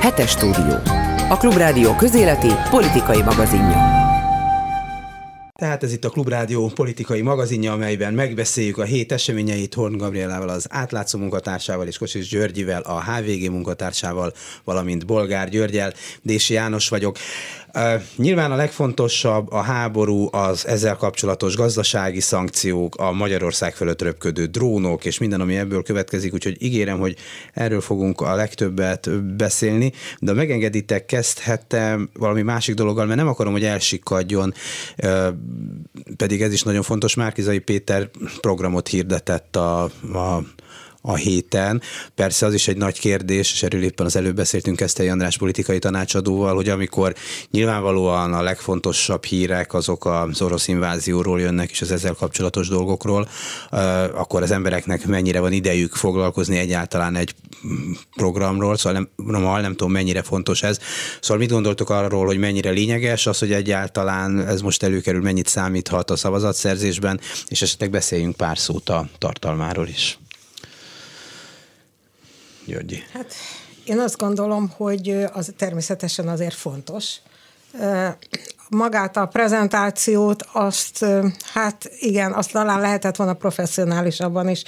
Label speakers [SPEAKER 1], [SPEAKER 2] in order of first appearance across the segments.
[SPEAKER 1] Hetes stúdió. A Klubrádió közéleti politikai magazinja.
[SPEAKER 2] Tehát ez itt a Klubrádió politikai magazinja, amelyben megbeszéljük a hét eseményeit Horn Gabrielával, az átlátszó munkatársával és Kocsis Györgyivel, a HVG munkatársával, valamint Bolgár Györgyel. Dési János vagyok. Uh, nyilván a legfontosabb a háború, az ezzel kapcsolatos gazdasági szankciók, a Magyarország fölött röpködő drónok és minden, ami ebből következik, úgyhogy ígérem, hogy erről fogunk a legtöbbet beszélni, de megengeditek, kezdhettem valami másik dologgal, mert nem akarom, hogy elsikadjon, uh, pedig ez is nagyon fontos. Márkizai Péter programot hirdetett a, a a héten. Persze az is egy nagy kérdés, és erről éppen az előbb beszéltünk Esztei András politikai tanácsadóval, hogy amikor nyilvánvalóan a legfontosabb hírek azok az orosz invázióról jönnek, és az ezzel kapcsolatos dolgokról, akkor az embereknek mennyire van idejük foglalkozni egyáltalán egy programról, szóval nem, nem, tudom mennyire fontos ez. Szóval mit gondoltok arról, hogy mennyire lényeges az, hogy egyáltalán ez most előkerül, mennyit számíthat a szavazatszerzésben, és esetleg beszéljünk pár szót a tartalmáról is. Györgyi?
[SPEAKER 3] Hát én azt gondolom, hogy az természetesen azért fontos magát a prezentációt, azt hát igen, azt talán lehetett volna professzionálisabban is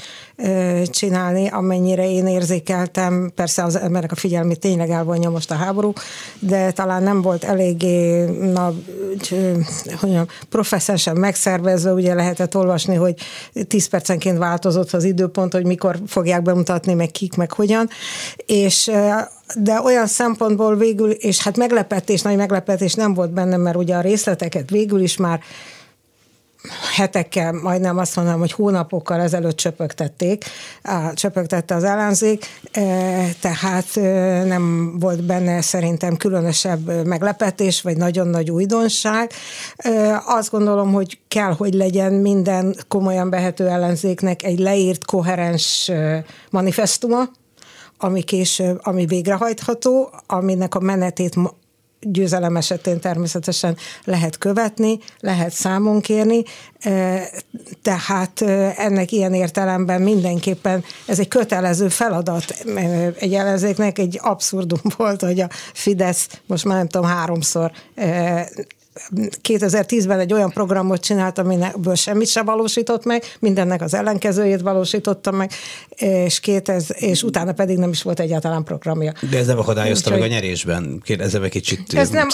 [SPEAKER 3] csinálni, amennyire én érzékeltem. Persze az emberek a figyelmi tényleg elvonja most a háború, de talán nem volt eléggé na, hogy professzionálisan megszervezve, ugye lehetett olvasni, hogy 10 percenként változott az időpont, hogy mikor fogják bemutatni, meg kik, meg hogyan, és de olyan szempontból végül, és hát meglepetés, nagy meglepetés nem volt benne, mert ugye a részleteket végül is már hetekkel, majdnem azt mondanám, hogy hónapokkal ezelőtt csöpögtették, csöpögtette az ellenzék, e, tehát e, nem volt benne szerintem különösebb meglepetés, vagy nagyon nagy újdonság. E, azt gondolom, hogy kell, hogy legyen minden komolyan behető ellenzéknek egy leírt, koherens manifestuma, ami később, ami végrehajtható, aminek a menetét győzelem esetén természetesen lehet követni, lehet számon kérni, tehát ennek ilyen értelemben mindenképpen ez egy kötelező feladat. Egy ellenzéknek, egy abszurdum volt, hogy a Fidesz most már nem tudom háromszor 2010-ben egy olyan programot csinált, aminekből semmit sem valósított meg, mindennek az ellenkezőjét valósította meg, és, 2000, és utána pedig nem is volt egyáltalán programja.
[SPEAKER 2] De ez nem akadályozta Úgyhogy, meg a nyerésben? Kérdezem egy kicsit ez nem,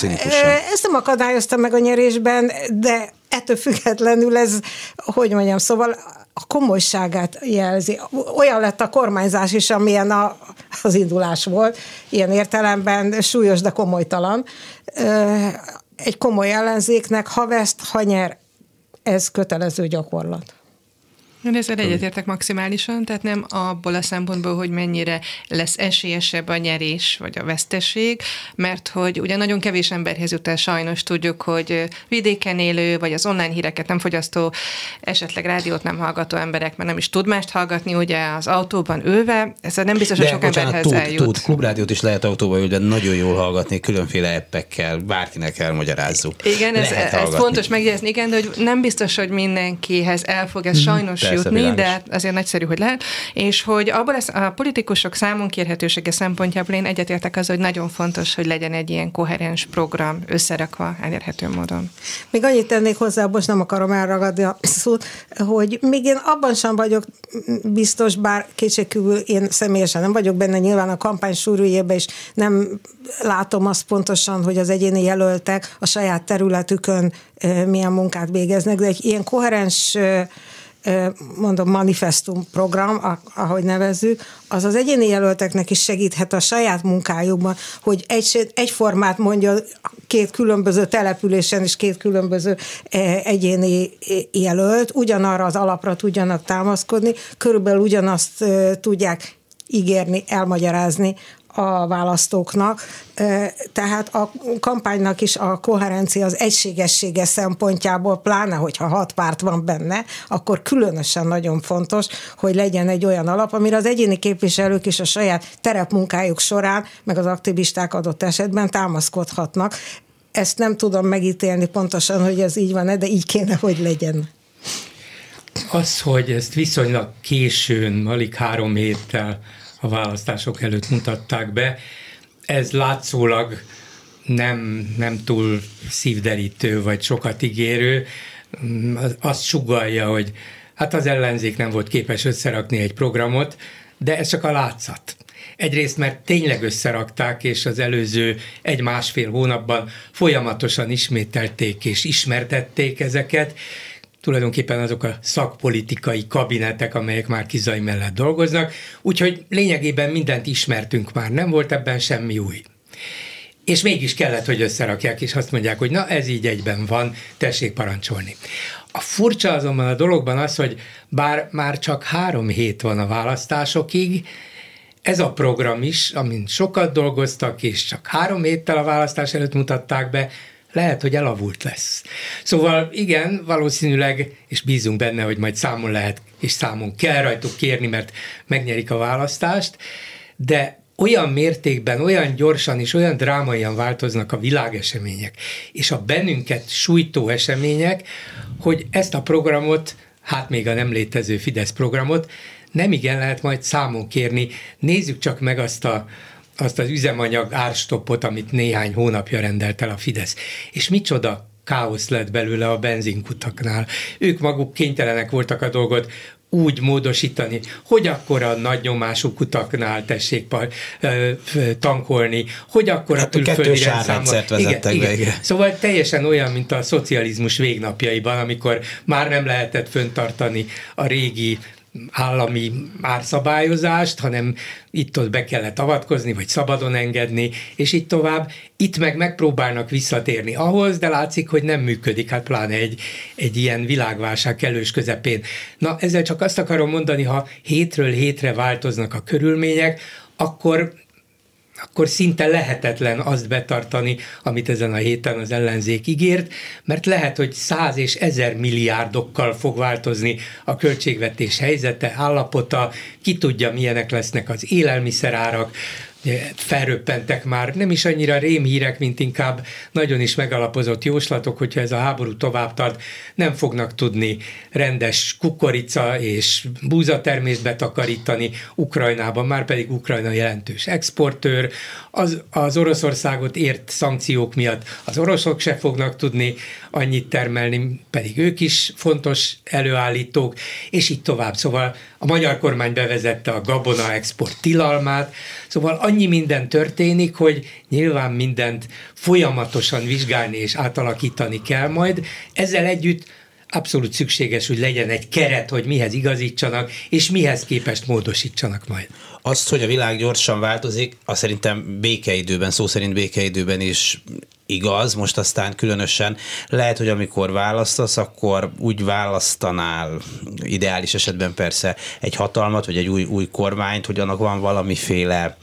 [SPEAKER 3] ez nem akadályozta meg a nyerésben, de ettől függetlenül ez, hogy mondjam, szóval a komolyságát jelzi. Olyan lett a kormányzás is, amilyen a, az indulás volt, ilyen értelemben súlyos, de komolytalan egy komoly ellenzéknek, ha veszt, ha nyer, ez kötelező gyakorlat.
[SPEAKER 4] Én ezzel egyetértek maximálisan, tehát nem abból a szempontból, hogy mennyire lesz esélyesebb a nyerés vagy a veszteség, mert hogy ugye nagyon kevés emberhez jut el, sajnos tudjuk, hogy vidéken élő, vagy az online híreket nem fogyasztó, esetleg rádiót nem hallgató emberek, mert nem is tud mást hallgatni, ugye az autóban ülve, ez nem biztos, hogy sok bocsánat, emberhez tud, eljut. Tud,
[SPEAKER 2] klubrádiót is lehet autóban ülve, nagyon jól hallgatni, különféle eppekkel, bárkinek elmagyarázzuk.
[SPEAKER 4] Igen, ez, ez fontos megjegyezni, igen, de hogy nem biztos, hogy mindenkihez el fog ez mhm. sajnos jutni, világos. de azért nagyszerű, hogy lehet, és hogy abból a politikusok számon kérhetősége szempontjából én egyetértek az, hogy nagyon fontos, hogy legyen egy ilyen koherens program összerakva elérhető módon.
[SPEAKER 3] Még annyit tennék hozzá, most nem akarom elragadni a szót, hogy még én abban sem vagyok biztos, bár kétségkívül én személyesen nem vagyok benne, nyilván a kampány súrűjében is nem látom azt pontosan, hogy az egyéni jelöltek a saját területükön eh, milyen munkát végeznek, de egy ilyen koherens eh, mondom, manifestum program, ahogy nevezzük, az az egyéni jelölteknek is segíthet a saját munkájukban, hogy egy, egyformát mondja két különböző településen és két különböző egyéni jelölt, ugyanarra az alapra tudjanak támaszkodni, körülbelül ugyanazt tudják ígérni, elmagyarázni a választóknak, tehát a kampánynak is a koherencia, az egységessége szempontjából, pláne, hogyha hat párt van benne, akkor különösen nagyon fontos, hogy legyen egy olyan alap, amire az egyéni képviselők is a saját terepmunkájuk során, meg az aktivisták adott esetben támaszkodhatnak. Ezt nem tudom megítélni pontosan, hogy ez így van-e, de így kéne, hogy legyen.
[SPEAKER 5] Az, hogy ezt viszonylag későn, alig három héttel a választások előtt mutatták be, ez látszólag nem, nem túl szívderítő, vagy sokat ígérő, azt sugalja, hogy hát az ellenzék nem volt képes összerakni egy programot, de ez csak a látszat. Egyrészt, mert tényleg összerakták, és az előző egy-másfél hónapban folyamatosan ismételték és ismertették ezeket, tulajdonképpen azok a szakpolitikai kabinetek, amelyek már Kizai mellett dolgoznak, úgyhogy lényegében mindent ismertünk már, nem volt ebben semmi új. És mégis kellett, hogy összerakják, és azt mondják, hogy na ez így egyben van, tessék parancsolni. A furcsa azonban a dologban az, hogy bár már csak három hét van a választásokig, ez a program is, amin sokat dolgoztak, és csak három héttel a választás előtt mutatták be, lehet, hogy elavult lesz. Szóval igen, valószínűleg, és bízunk benne, hogy majd számon lehet, és számon kell rajtuk kérni, mert megnyerik a választást, de olyan mértékben, olyan gyorsan és olyan drámaian változnak a világesemények, és a bennünket sújtó események, hogy ezt a programot, hát még a nem létező Fidesz programot, nem igen lehet majd számon kérni. Nézzük csak meg azt a, azt az üzemanyag árstoppot, amit néhány hónapja rendelt el a Fidesz. És micsoda káosz lett belőle a benzinkutaknál. Ők maguk kénytelenek voltak a dolgot úgy módosítani, hogy akkor a nagy nyomású kutaknál tessék tankolni, hogy akkor hát a külföldi
[SPEAKER 2] rendszámot. Igen, igen. igen.
[SPEAKER 5] Szóval teljesen olyan, mint a szocializmus végnapjaiban, amikor már nem lehetett föntartani a régi állami árszabályozást, hanem itt-ott be kellett avatkozni, vagy szabadon engedni, és így tovább. Itt meg megpróbálnak visszatérni ahhoz, de látszik, hogy nem működik, hát pláne egy, egy ilyen világválság kellős közepén. Na, ezzel csak azt akarom mondani, ha hétről hétre változnak a körülmények, akkor akkor szinte lehetetlen azt betartani, amit ezen a héten az ellenzék ígért, mert lehet, hogy száz és ezer milliárdokkal fog változni a költségvetés helyzete, állapota, ki tudja, milyenek lesznek az élelmiszerárak, felröppentek már. Nem is annyira rémhírek, mint inkább nagyon is megalapozott jóslatok, hogyha ez a háború tovább tart, nem fognak tudni rendes kukorica és búzatermést betakarítani Ukrajnában, már pedig Ukrajna jelentős exportőr, az, az Oroszországot ért szankciók miatt az oroszok se fognak tudni annyit termelni, pedig ők is fontos előállítók, és így tovább. Szóval a magyar kormány bevezette a gabona export tilalmát, szóval annyi minden történik, hogy nyilván mindent folyamatosan vizsgálni és átalakítani kell majd. Ezzel együtt abszolút szükséges, hogy legyen egy keret, hogy mihez igazítsanak, és mihez képest módosítsanak majd.
[SPEAKER 2] Azt, hogy a világ gyorsan változik, azt szerintem békeidőben, szó szerint békeidőben is igaz, most aztán különösen lehet, hogy amikor választasz, akkor úgy választanál, ideális esetben persze egy hatalmat, vagy egy új, új kormányt, hogy annak van valamiféle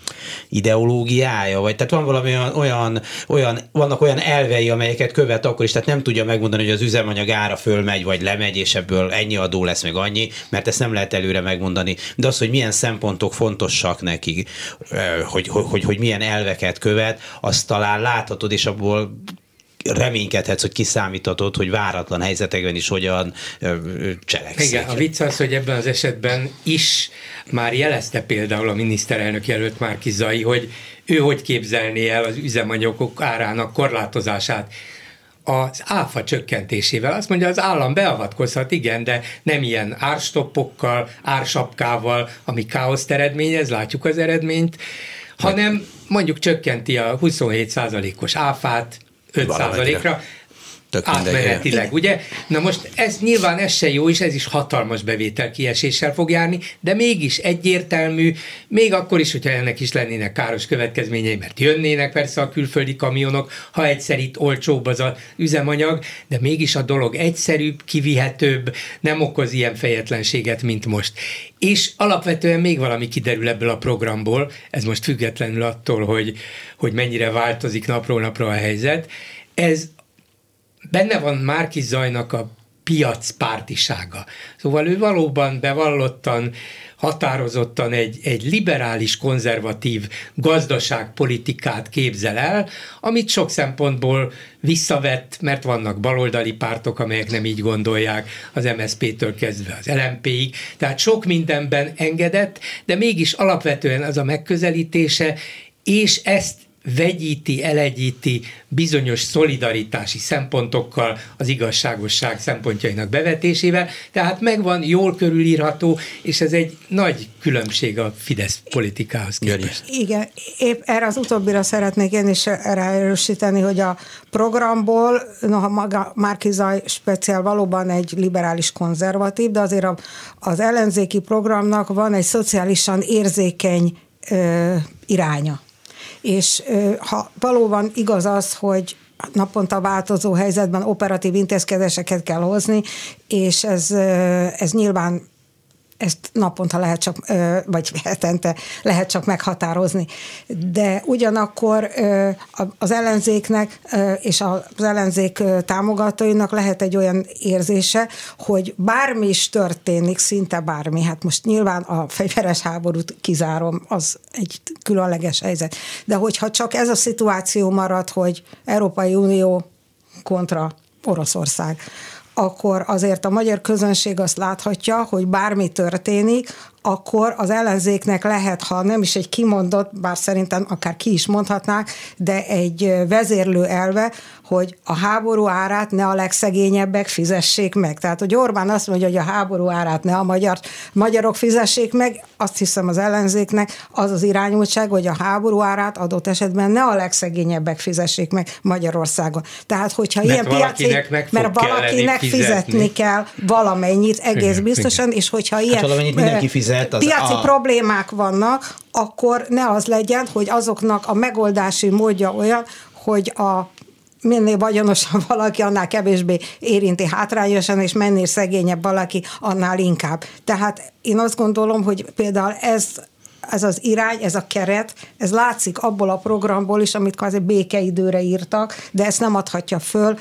[SPEAKER 2] ideológiája, vagy tehát van valami olyan, olyan, olyan, vannak olyan elvei, amelyeket követ akkor is, tehát nem tudja megmondani, hogy az üzemanyag ára fölmegy, vagy lemegy, és ebből ennyi adó lesz, meg annyi, mert ezt nem lehet előre megmondani. De az, hogy milyen szempontok fontosak neki, hogy, hogy, hogy, hogy milyen elveket követ, azt talán láthatod, és abból abból reménykedhetsz, hogy kiszámíthatod, hogy váratlan helyzetekben is hogyan cselekszik.
[SPEAKER 5] Igen, a vicc az, hogy ebben az esetben is már jelezte például a miniszterelnök jelölt Márki Zai, hogy ő hogy képzelné el az üzemanyagok árának korlátozását az áfa csökkentésével. Azt mondja, az állam beavatkozhat, igen, de nem ilyen árstoppokkal, ársapkával, ami káoszt eredményez, látjuk az eredményt, hanem mondjuk csökkenti a 27%-os áfát 5%-ra, Tök átmenetileg, ugye? Na most ez nyilván ez se jó, és ez is hatalmas bevétel kieséssel fog járni, de mégis egyértelmű, még akkor is, hogyha ennek is lennének káros következményei, mert jönnének persze a külföldi kamionok, ha egyszer itt olcsóbb az a üzemanyag, de mégis a dolog egyszerűbb, kivihetőbb, nem okoz ilyen fejetlenséget, mint most. És alapvetően még valami kiderül ebből a programból, ez most függetlenül attól, hogy, hogy mennyire változik napról napra a helyzet, ez benne van Márki Zajnak a piac pártisága. Szóval ő valóban bevallottan, határozottan egy, egy liberális, konzervatív gazdaságpolitikát képzel el, amit sok szempontból visszavett, mert vannak baloldali pártok, amelyek nem így gondolják, az MSZP-től kezdve az LMP-ig, tehát sok mindenben engedett, de mégis alapvetően az a megközelítése, és ezt vegyíti, elegyíti bizonyos szolidaritási szempontokkal az igazságosság szempontjainak bevetésével, tehát megvan, jól körülírható, és ez egy nagy különbség a Fidesz politikához képest.
[SPEAKER 3] Igen, épp erre az utóbbira szeretnék én is ráerősíteni, hogy a programból, noha maga Márkizaj speciál valóban egy liberális konzervatív, de azért az ellenzéki programnak van egy szociálisan érzékeny ö, iránya és ha valóban igaz az, hogy naponta változó helyzetben operatív intézkedéseket kell hozni, és ez, ez nyilván ezt naponta lehet csak, vagy hetente lehet csak meghatározni. De ugyanakkor az ellenzéknek és az ellenzék támogatóinak lehet egy olyan érzése, hogy bármi is történik, szinte bármi, hát most nyilván a fegyveres háborút kizárom, az egy különleges helyzet. De hogyha csak ez a szituáció marad, hogy Európai Unió kontra Oroszország, akkor azért a magyar közönség azt láthatja, hogy bármi történik, akkor az ellenzéknek lehet, ha nem is egy kimondott, bár szerintem akár ki is mondhatnák, de egy vezérlő elve, hogy a háború árát ne a legszegényebbek fizessék meg. Tehát, hogy Orbán azt mondja, hogy a háború árát ne a magyar, magyarok fizessék meg, azt hiszem az ellenzéknek az az irányultság, hogy a háború árát adott esetben ne a legszegényebbek fizessék meg Magyarországon. Tehát, hogyha mert ilyen piaci, mert valakinek fizetni. fizetni kell valamennyit egész biztosan, és hogyha ilyen... Hát
[SPEAKER 2] valamennyit mindenki fizet.
[SPEAKER 3] Az piaci a... problémák vannak, akkor ne az legyen, hogy azoknak a megoldási módja olyan, hogy a minél vagyonosabb valaki, annál kevésbé érinti hátrányosan, és mennél szegényebb valaki, annál inkább. Tehát én azt gondolom, hogy például ez ez az irány, ez a keret, ez látszik abból a programból is, amit kvázi békeidőre írtak, de ezt nem adhatja föl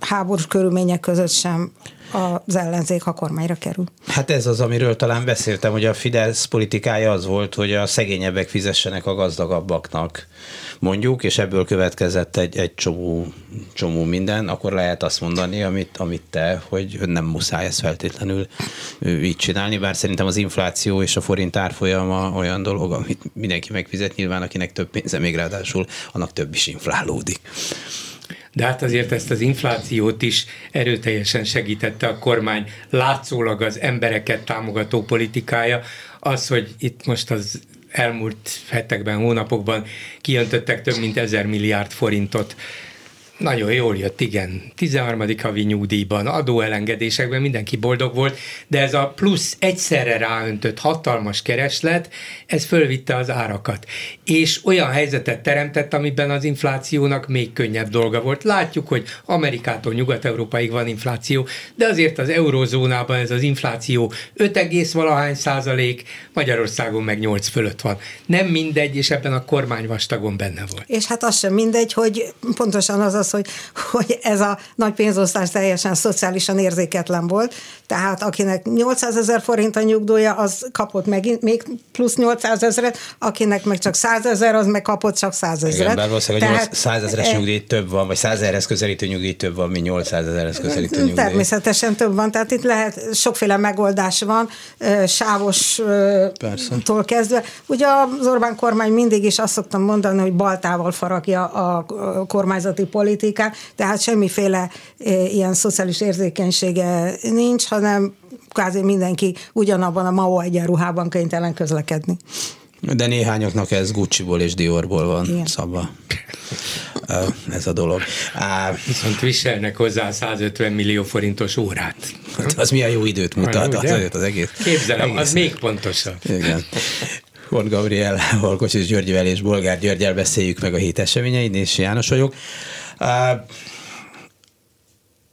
[SPEAKER 3] háborús körülmények között sem az ellenzék, ha kormányra kerül.
[SPEAKER 2] Hát ez az, amiről talán beszéltem, hogy a Fidesz politikája az volt, hogy a szegényebbek fizessenek a gazdagabbaknak, mondjuk, és ebből következett egy, egy csomó, csomó minden, akkor lehet azt mondani, amit, amit te, hogy nem muszáj ezt feltétlenül így csinálni, bár szerintem az infláció és a forint árfolyama olyan dolog, amit mindenki megfizet, nyilván akinek több pénze, még ráadásul annak több is inflálódik
[SPEAKER 5] de hát azért ezt az inflációt is erőteljesen segítette a kormány. Látszólag az embereket támogató politikája, az, hogy itt most az elmúlt hetekben, hónapokban kijöntöttek több mint ezer milliárd forintot nagyon jól jött, igen. 13. havi nyugdíjban, adóelengedésekben mindenki boldog volt, de ez a plusz egyszerre ráöntött hatalmas kereslet, ez fölvitte az árakat. És olyan helyzetet teremtett, amiben az inflációnak még könnyebb dolga volt. Látjuk, hogy Amerikától Nyugat-Európaig van infláció, de azért az eurozónában ez az infláció 5, valahány százalék, Magyarországon meg 8 fölött van. Nem mindegy, és ebben a kormány vastagon benne volt.
[SPEAKER 3] És hát az sem mindegy, hogy pontosan az az az, hogy, hogy ez a nagy pénzosztás teljesen szociálisan érzéketlen volt, tehát akinek 800 ezer forint a nyugdíja, az kapott megint még plusz 800 ezeret, akinek meg csak 100 ezer, az meg kapott csak 100 ezeret. Igen,
[SPEAKER 2] bár valószínűleg Tehát, 100 ezeres e, nyugdíj több van, vagy 100 ezerhez közelítő nyugdíj több van, mint 800 ezerhez közelítő nyugdíj.
[SPEAKER 3] Természetesen több van, tehát itt lehet, sokféle megoldás van, sávostól kezdve. Ugye az Orbán kormány mindig is azt szoktam mondani, hogy baltával faragja a kormányzati politikát, tehát semmiféle ilyen szociális érzékenysége nincs, hanem kvázi mindenki ugyanabban a Mao egyenruhában kénytelen közlekedni.
[SPEAKER 2] De néhányaknak ez Gucci-ból és Diorból van Igen. szabva. Ez a dolog.
[SPEAKER 5] Viszont viselnek hozzá 150 millió forintos órát.
[SPEAKER 2] Hát az milyen jó időt mutat, az, az, az egész.
[SPEAKER 5] Képzelem, egész. az még pontosabb.
[SPEAKER 2] Igen. Hort Gabriel, Holkocsis Györgyivel és Bolgár Györgyel beszéljük meg a hét eseményeit, és János vagyok.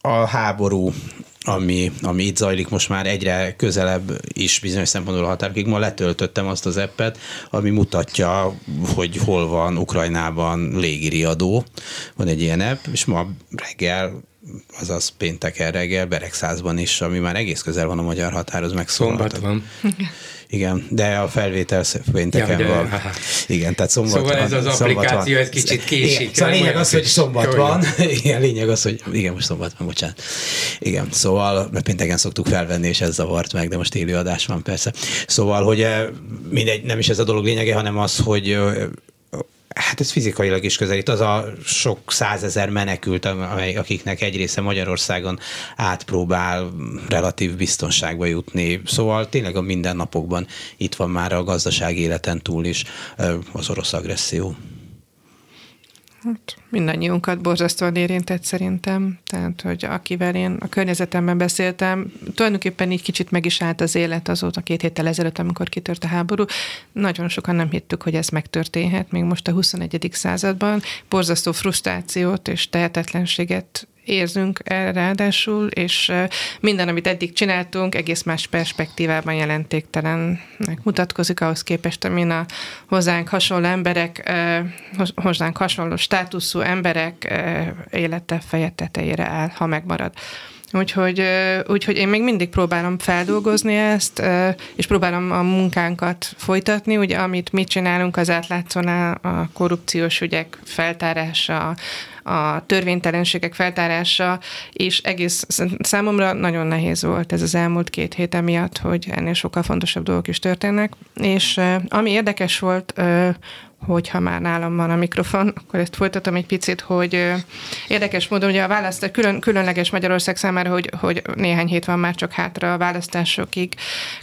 [SPEAKER 2] A háború ami, ami itt zajlik most már egyre közelebb is bizonyos szempontból a határokig. Ma letöltöttem azt az appet, ami mutatja, hogy hol van Ukrajnában légiriadó. Van egy ilyen app, és ma reggel azaz pénteken reggel Beregszázban is, ami már egész közel van a magyar határhoz megszólalt.
[SPEAKER 5] Szombat van.
[SPEAKER 2] Igen, de a felvétel pénteken ja, van. Igen, tehát szombat
[SPEAKER 5] Szóval
[SPEAKER 2] van,
[SPEAKER 5] ez az applikáció, van. ez kicsit késik. Igen,
[SPEAKER 2] szóval lényeg az, hogy szombat van. Igen, lényeg az, hogy igen, most szombat van, bocsánat. Igen, szóval, mert pénteken szoktuk felvenni, és ez zavart meg, de most élőadás van persze. Szóval, hogy eh, mindegy, nem is ez a dolog lényege, hanem az, hogy eh, Hát ez fizikailag is közelít. Az a sok százezer menekült, amely, akiknek egy része Magyarországon átpróbál relatív biztonságba jutni. Szóval tényleg a mindennapokban itt van már a gazdaság életen túl is az orosz agresszió.
[SPEAKER 4] Hát mindannyiunkat borzasztóan érintett szerintem, tehát, hogy akivel én a környezetemben beszéltem, tulajdonképpen így kicsit meg is állt az élet azóta két héttel ezelőtt, amikor kitört a háború. Nagyon sokan nem hittük, hogy ez megtörténhet, még most a 21. században. Borzasztó frusztrációt és tehetetlenséget érzünk ráadásul, és minden, amit eddig csináltunk, egész más perspektívában jelentéktelennek mutatkozik ahhoz képest, amin a hozzánk hasonló emberek, hozzánk hasonló státuszú emberek élete feje tetejére áll, ha megmarad. Úgyhogy, úgyhogy én még mindig próbálom feldolgozni ezt, és próbálom a munkánkat folytatni. Ugye, amit mi csinálunk az átlátszónál, a korrupciós ügyek feltárása, a törvénytelenségek feltárása, és egész számomra nagyon nehéz volt ez az elmúlt két hét emiatt, hogy ennél sokkal fontosabb dolgok is történnek. És ami érdekes volt, hogyha már nálam van a mikrofon, akkor ezt folytatom egy picit, hogy érdekes módon ugye a választás külön, különleges Magyarország számára, hogy, hogy néhány hét van már csak hátra a választásokig,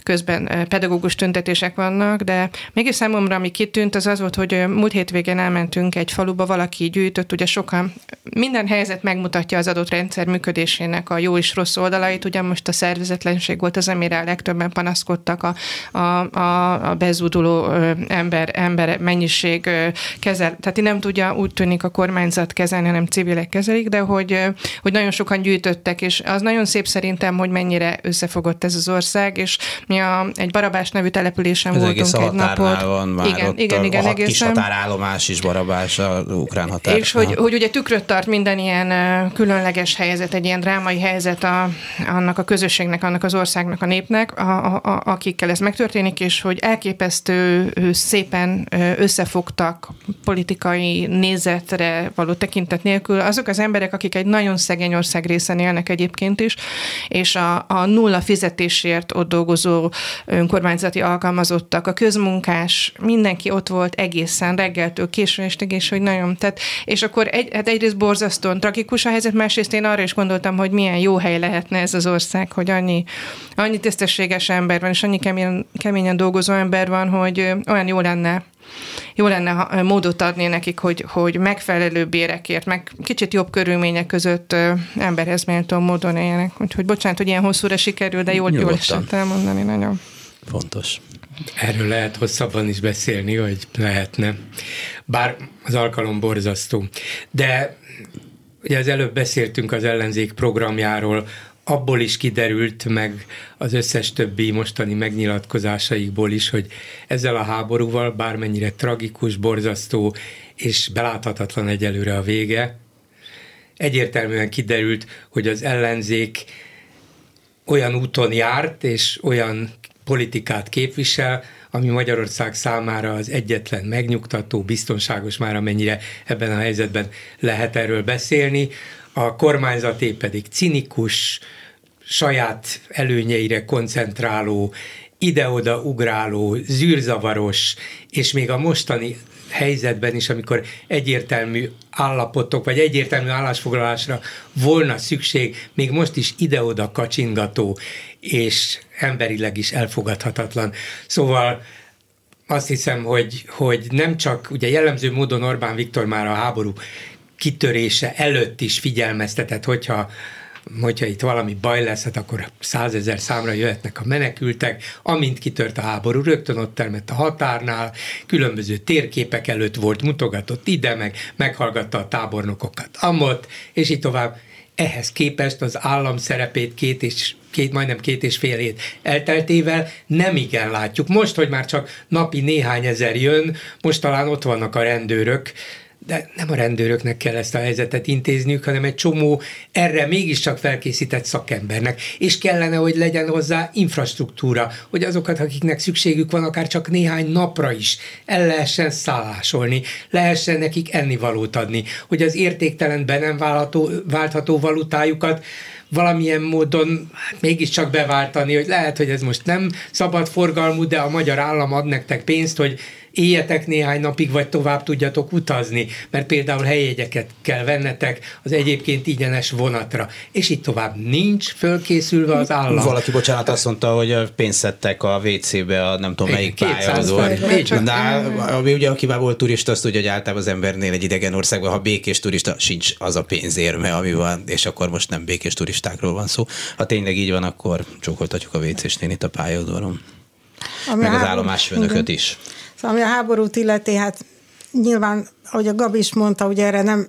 [SPEAKER 4] közben pedagógus tüntetések vannak, de mégis számomra, ami kitűnt, az az volt, hogy múlt hétvégén elmentünk egy faluba, valaki gyűjtött, ugye sokan, minden helyzet megmutatja az adott rendszer működésének a jó és rossz oldalait, ugye most a szervezetlenség volt az, amire a legtöbben panaszkodtak, a, a, a, a bezúduló ember, ember mennyiség rendőrség kezel, tehát nem tudja úgy tűnik a kormányzat kezelni, hanem civilek kezelik, de hogy, hogy nagyon sokan gyűjtöttek, és az nagyon szép szerintem, hogy mennyire összefogott ez az ország, és mi a, egy Barabás nevű településen ez voltunk egy napot.
[SPEAKER 2] Van már igen, ott igen, a, igen, a egészen. kis határállomás is Barabás a ukrán határ.
[SPEAKER 4] És hogy, hogy ugye tükröt tart minden ilyen különleges helyzet, egy ilyen drámai helyzet a, annak a közösségnek, annak az országnak, a népnek, a, a, a, akikkel ez megtörténik, és hogy elképesztő szépen összefogott fogtak politikai nézetre való tekintet nélkül, azok az emberek, akik egy nagyon szegény ország részen élnek egyébként is, és a, a nulla fizetésért ott dolgozó önkormányzati alkalmazottak, a közmunkás, mindenki ott volt egészen reggeltől késő estig, és hogy nagyon, tehát, és akkor egy, hát egyrészt borzasztóan tragikus a helyzet, másrészt én arra is gondoltam, hogy milyen jó hely lehetne ez az ország, hogy annyi, annyi tisztességes ember van, és annyi keményen, keményen dolgozó ember van, hogy olyan jó lenne jó lenne módot adni nekik, hogy, hogy megfelelő bérekért, meg kicsit jobb körülmények között emberhez méltó módon éljenek. Úgyhogy bocsánat, hogy ilyen hosszúra sikerül, de jól, jól esett elmondani nagyon.
[SPEAKER 2] Fontos.
[SPEAKER 5] Erről lehet hosszabban is beszélni, hogy lehetne. Bár az alkalom borzasztó. De ugye az előbb beszéltünk az ellenzék programjáról, abból is kiderült, meg az összes többi mostani megnyilatkozásaikból is, hogy ezzel a háborúval bármennyire tragikus, borzasztó és beláthatatlan egyelőre a vége, egyértelműen kiderült, hogy az ellenzék olyan úton járt, és olyan politikát képvisel, ami Magyarország számára az egyetlen megnyugtató, biztonságos már amennyire ebben a helyzetben lehet erről beszélni, a kormányzaté pedig cinikus, saját előnyeire koncentráló, ide-oda ugráló, zűrzavaros, és még a mostani helyzetben is, amikor egyértelmű állapotok, vagy egyértelmű állásfoglalásra volna szükség, még most is ide-oda kacsingató, és emberileg is elfogadhatatlan. Szóval azt hiszem, hogy, hogy nem csak, ugye jellemző módon Orbán Viktor már a háború kitörése előtt is figyelmeztetett, hogyha hogyha itt valami baj lesz, hát akkor százezer számra jöhetnek a menekültek, amint kitört a háború, rögtön ott termett a határnál, különböző térképek előtt volt, mutogatott ide, meg meghallgatta a tábornokokat amott, és így tovább. Ehhez képest az állam szerepét két és két, majdnem két és fél hét elteltével nem igen látjuk. Most, hogy már csak napi néhány ezer jön, most talán ott vannak a rendőrök, de nem a rendőröknek kell ezt a helyzetet intézniük, hanem egy csomó erre mégiscsak felkészített szakembernek, és kellene, hogy legyen hozzá infrastruktúra, hogy azokat, akiknek szükségük van, akár csak néhány napra is el lehessen szállásolni, lehessen nekik ennivalót adni, hogy az értéktelen be nem válható, váltható valutájukat valamilyen módon hát mégiscsak beváltani, hogy lehet, hogy ez most nem szabad forgalmú, de a magyar állam ad nektek pénzt, hogy éljetek néhány napig, vagy tovább tudjatok utazni, mert például helyjegyeket kell vennetek az egyébként ingyenes vonatra, és itt tovább nincs fölkészülve az állam.
[SPEAKER 2] Valaki, bocsánat, azt mondta, hogy pénzt szedtek a WC-be a nem tudom melyik pályázón. De ami ugye, aki már volt turista, azt tudja, hogy általában az embernél egy idegen országban, ha békés turista, sincs az a pénzérme, ami van, és akkor most nem békés turistákról van szó. Ha tényleg így van, akkor csókoltatjuk a WC-snél itt a pályaudvaron. Ami Meg az állomásfőnököt is.
[SPEAKER 3] Ami a háborút illeti, hát nyilván, ahogy a Gabi is mondta, hogy erre nem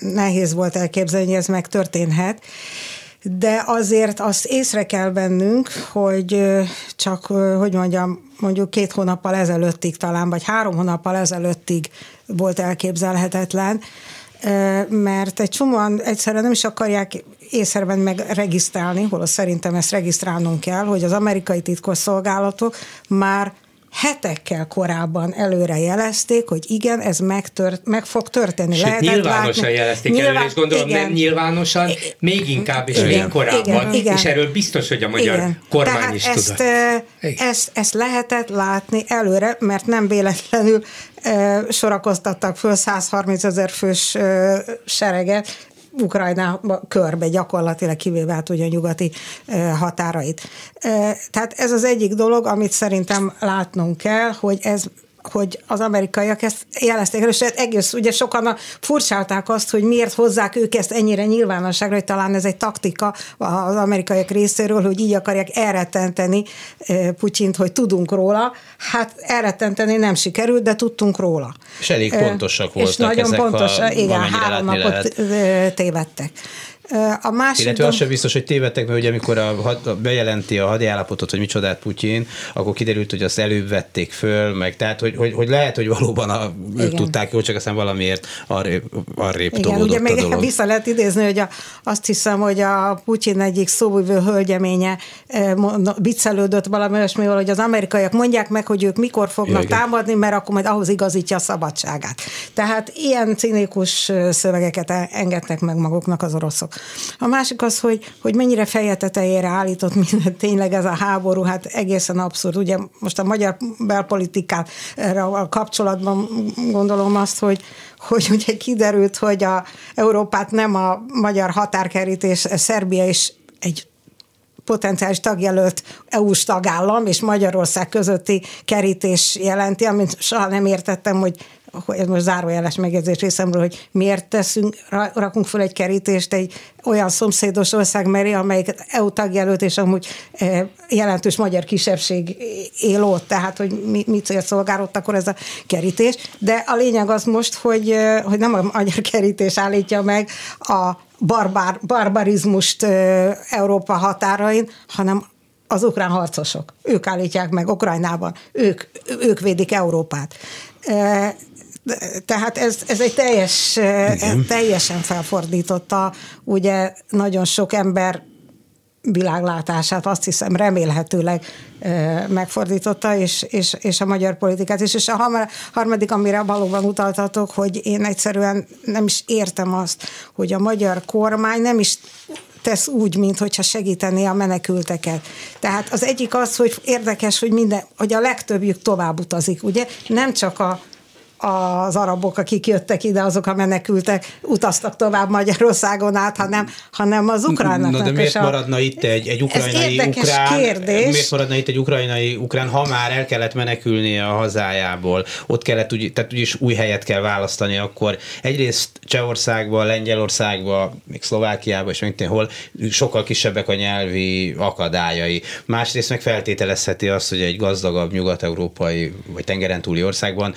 [SPEAKER 3] nehéz volt elképzelni, hogy ez megtörténhet, de azért azt észre kell vennünk, hogy csak, hogy mondjam, mondjuk két hónappal ezelőttig talán, vagy három hónappal ezelőttig volt elképzelhetetlen, mert egy csomóan egyszerűen nem is akarják észrevenni meg regisztrálni, holott szerintem ezt regisztrálnunk kell, hogy az amerikai titkosszolgálatok már hetekkel korábban előre jelezték, hogy igen, ez megtört, meg fog történni.
[SPEAKER 5] Sőt, Lehetett nyilvánosan látni. jelezték Nyilván, előre, és gondolom igen. nem nyilvánosan, még inkább és még korábban, igen, igen. és erről biztos, hogy a magyar igen. kormány Tehát is
[SPEAKER 3] ezt, tudott. Ezt, ezt lehetett látni előre, mert nem véletlenül sorakoztattak föl 130 ezer fős sereget, Ukrajnába körbe gyakorlatilag kivéve hát ugye a nyugati határait. Tehát ez az egyik dolog, amit szerintem látnunk kell, hogy ez hogy az amerikaiak ezt jelezték és egész, ugye sokan furcsálták azt, hogy miért hozzák ők ezt ennyire nyilvánosságra, hogy talán ez egy taktika az amerikaiak részéről, hogy így akarják elrettenteni Putyint, hogy tudunk róla. Hát elrettenteni nem sikerült, de tudtunk róla.
[SPEAKER 2] És elég pontosak voltak
[SPEAKER 3] És nagyon
[SPEAKER 2] ezek
[SPEAKER 3] pontos,
[SPEAKER 2] a,
[SPEAKER 3] igen, három napot lehet. tévedtek.
[SPEAKER 2] A másik Illetve az sem biztos, hogy tévedtek, mert ugye amikor a, a, bejelenti a hadiállapotot, hogy micsodát Putyin, akkor kiderült, hogy azt előbb vették föl, meg tehát, hogy, hogy, hogy lehet, hogy valóban a, ők tudták jól, csak aztán valamiért arrébb, arrébb Igen, ugye még dolog.
[SPEAKER 3] vissza lehet idézni, hogy a, azt hiszem, hogy a Putyin egyik szóvivő hölgyeménye viccelődött valami olyasmivel, hogy az amerikaiak mondják meg, hogy ők mikor fognak Igen. támadni, mert akkor majd ahhoz igazítja a szabadságát. Tehát ilyen cinikus szövegeket engedtek meg maguknak az oroszok. A másik az, hogy, hogy mennyire feje tetejére állított minden tényleg ez a háború, hát egészen abszurd. Ugye most a magyar belpolitikára kapcsolatban gondolom azt, hogy, hogy ugye kiderült, hogy a Európát nem a magyar határkerítés, Szerbia és egy potenciális tagjelölt EU-s tagállam és Magyarország közötti kerítés jelenti, amit soha nem értettem, hogy ez most zárójeles megjegyzés részemről, hogy miért teszünk, rakunk fel egy kerítést egy olyan szomszédos ország meri, amelyik EU tagjelölt, és amúgy e, jelentős magyar kisebbség él ott, tehát hogy mi, mit célt szolgál ott akkor ez a kerítés. De a lényeg az most, hogy, e, hogy nem a magyar kerítés állítja meg a barbár, barbarizmust e, Európa határain, hanem az ukrán harcosok. Ők állítják meg Ukrajnában, ők, ők védik Európát. Tehát ez, ez egy teljes, Igen. teljesen felfordította ugye nagyon sok ember világlátását, azt hiszem remélhetőleg megfordította, és, és, és a magyar politikát is. És a harmadik, amire valóban utaltatok, hogy én egyszerűen nem is értem azt, hogy a magyar kormány nem is tesz úgy, mintha segítené a menekülteket. Tehát az egyik az, hogy érdekes, hogy minden, hogy a legtöbbjük tovább utazik, ugye? Nem csak a az arabok, akik jöttek ide, azok a menekültek, utaztak tovább Magyarországon át, hanem, hanem az ukránok.
[SPEAKER 2] Na de miért a... maradna itt egy, egy ukrajnai ukrán?
[SPEAKER 3] Kérdés.
[SPEAKER 2] Miért maradna itt egy ukrajnai ukrán, ha már el kellett menekülni a hazájából, ott kellett, úgy, tehát úgyis új helyet kell választani, akkor egyrészt Csehországban, Lengyelországban, még Szlovákiában, és még hol sokkal kisebbek a nyelvi akadályai. Másrészt meg feltételezheti azt, hogy egy gazdagabb nyugat-európai vagy tengeren túli országban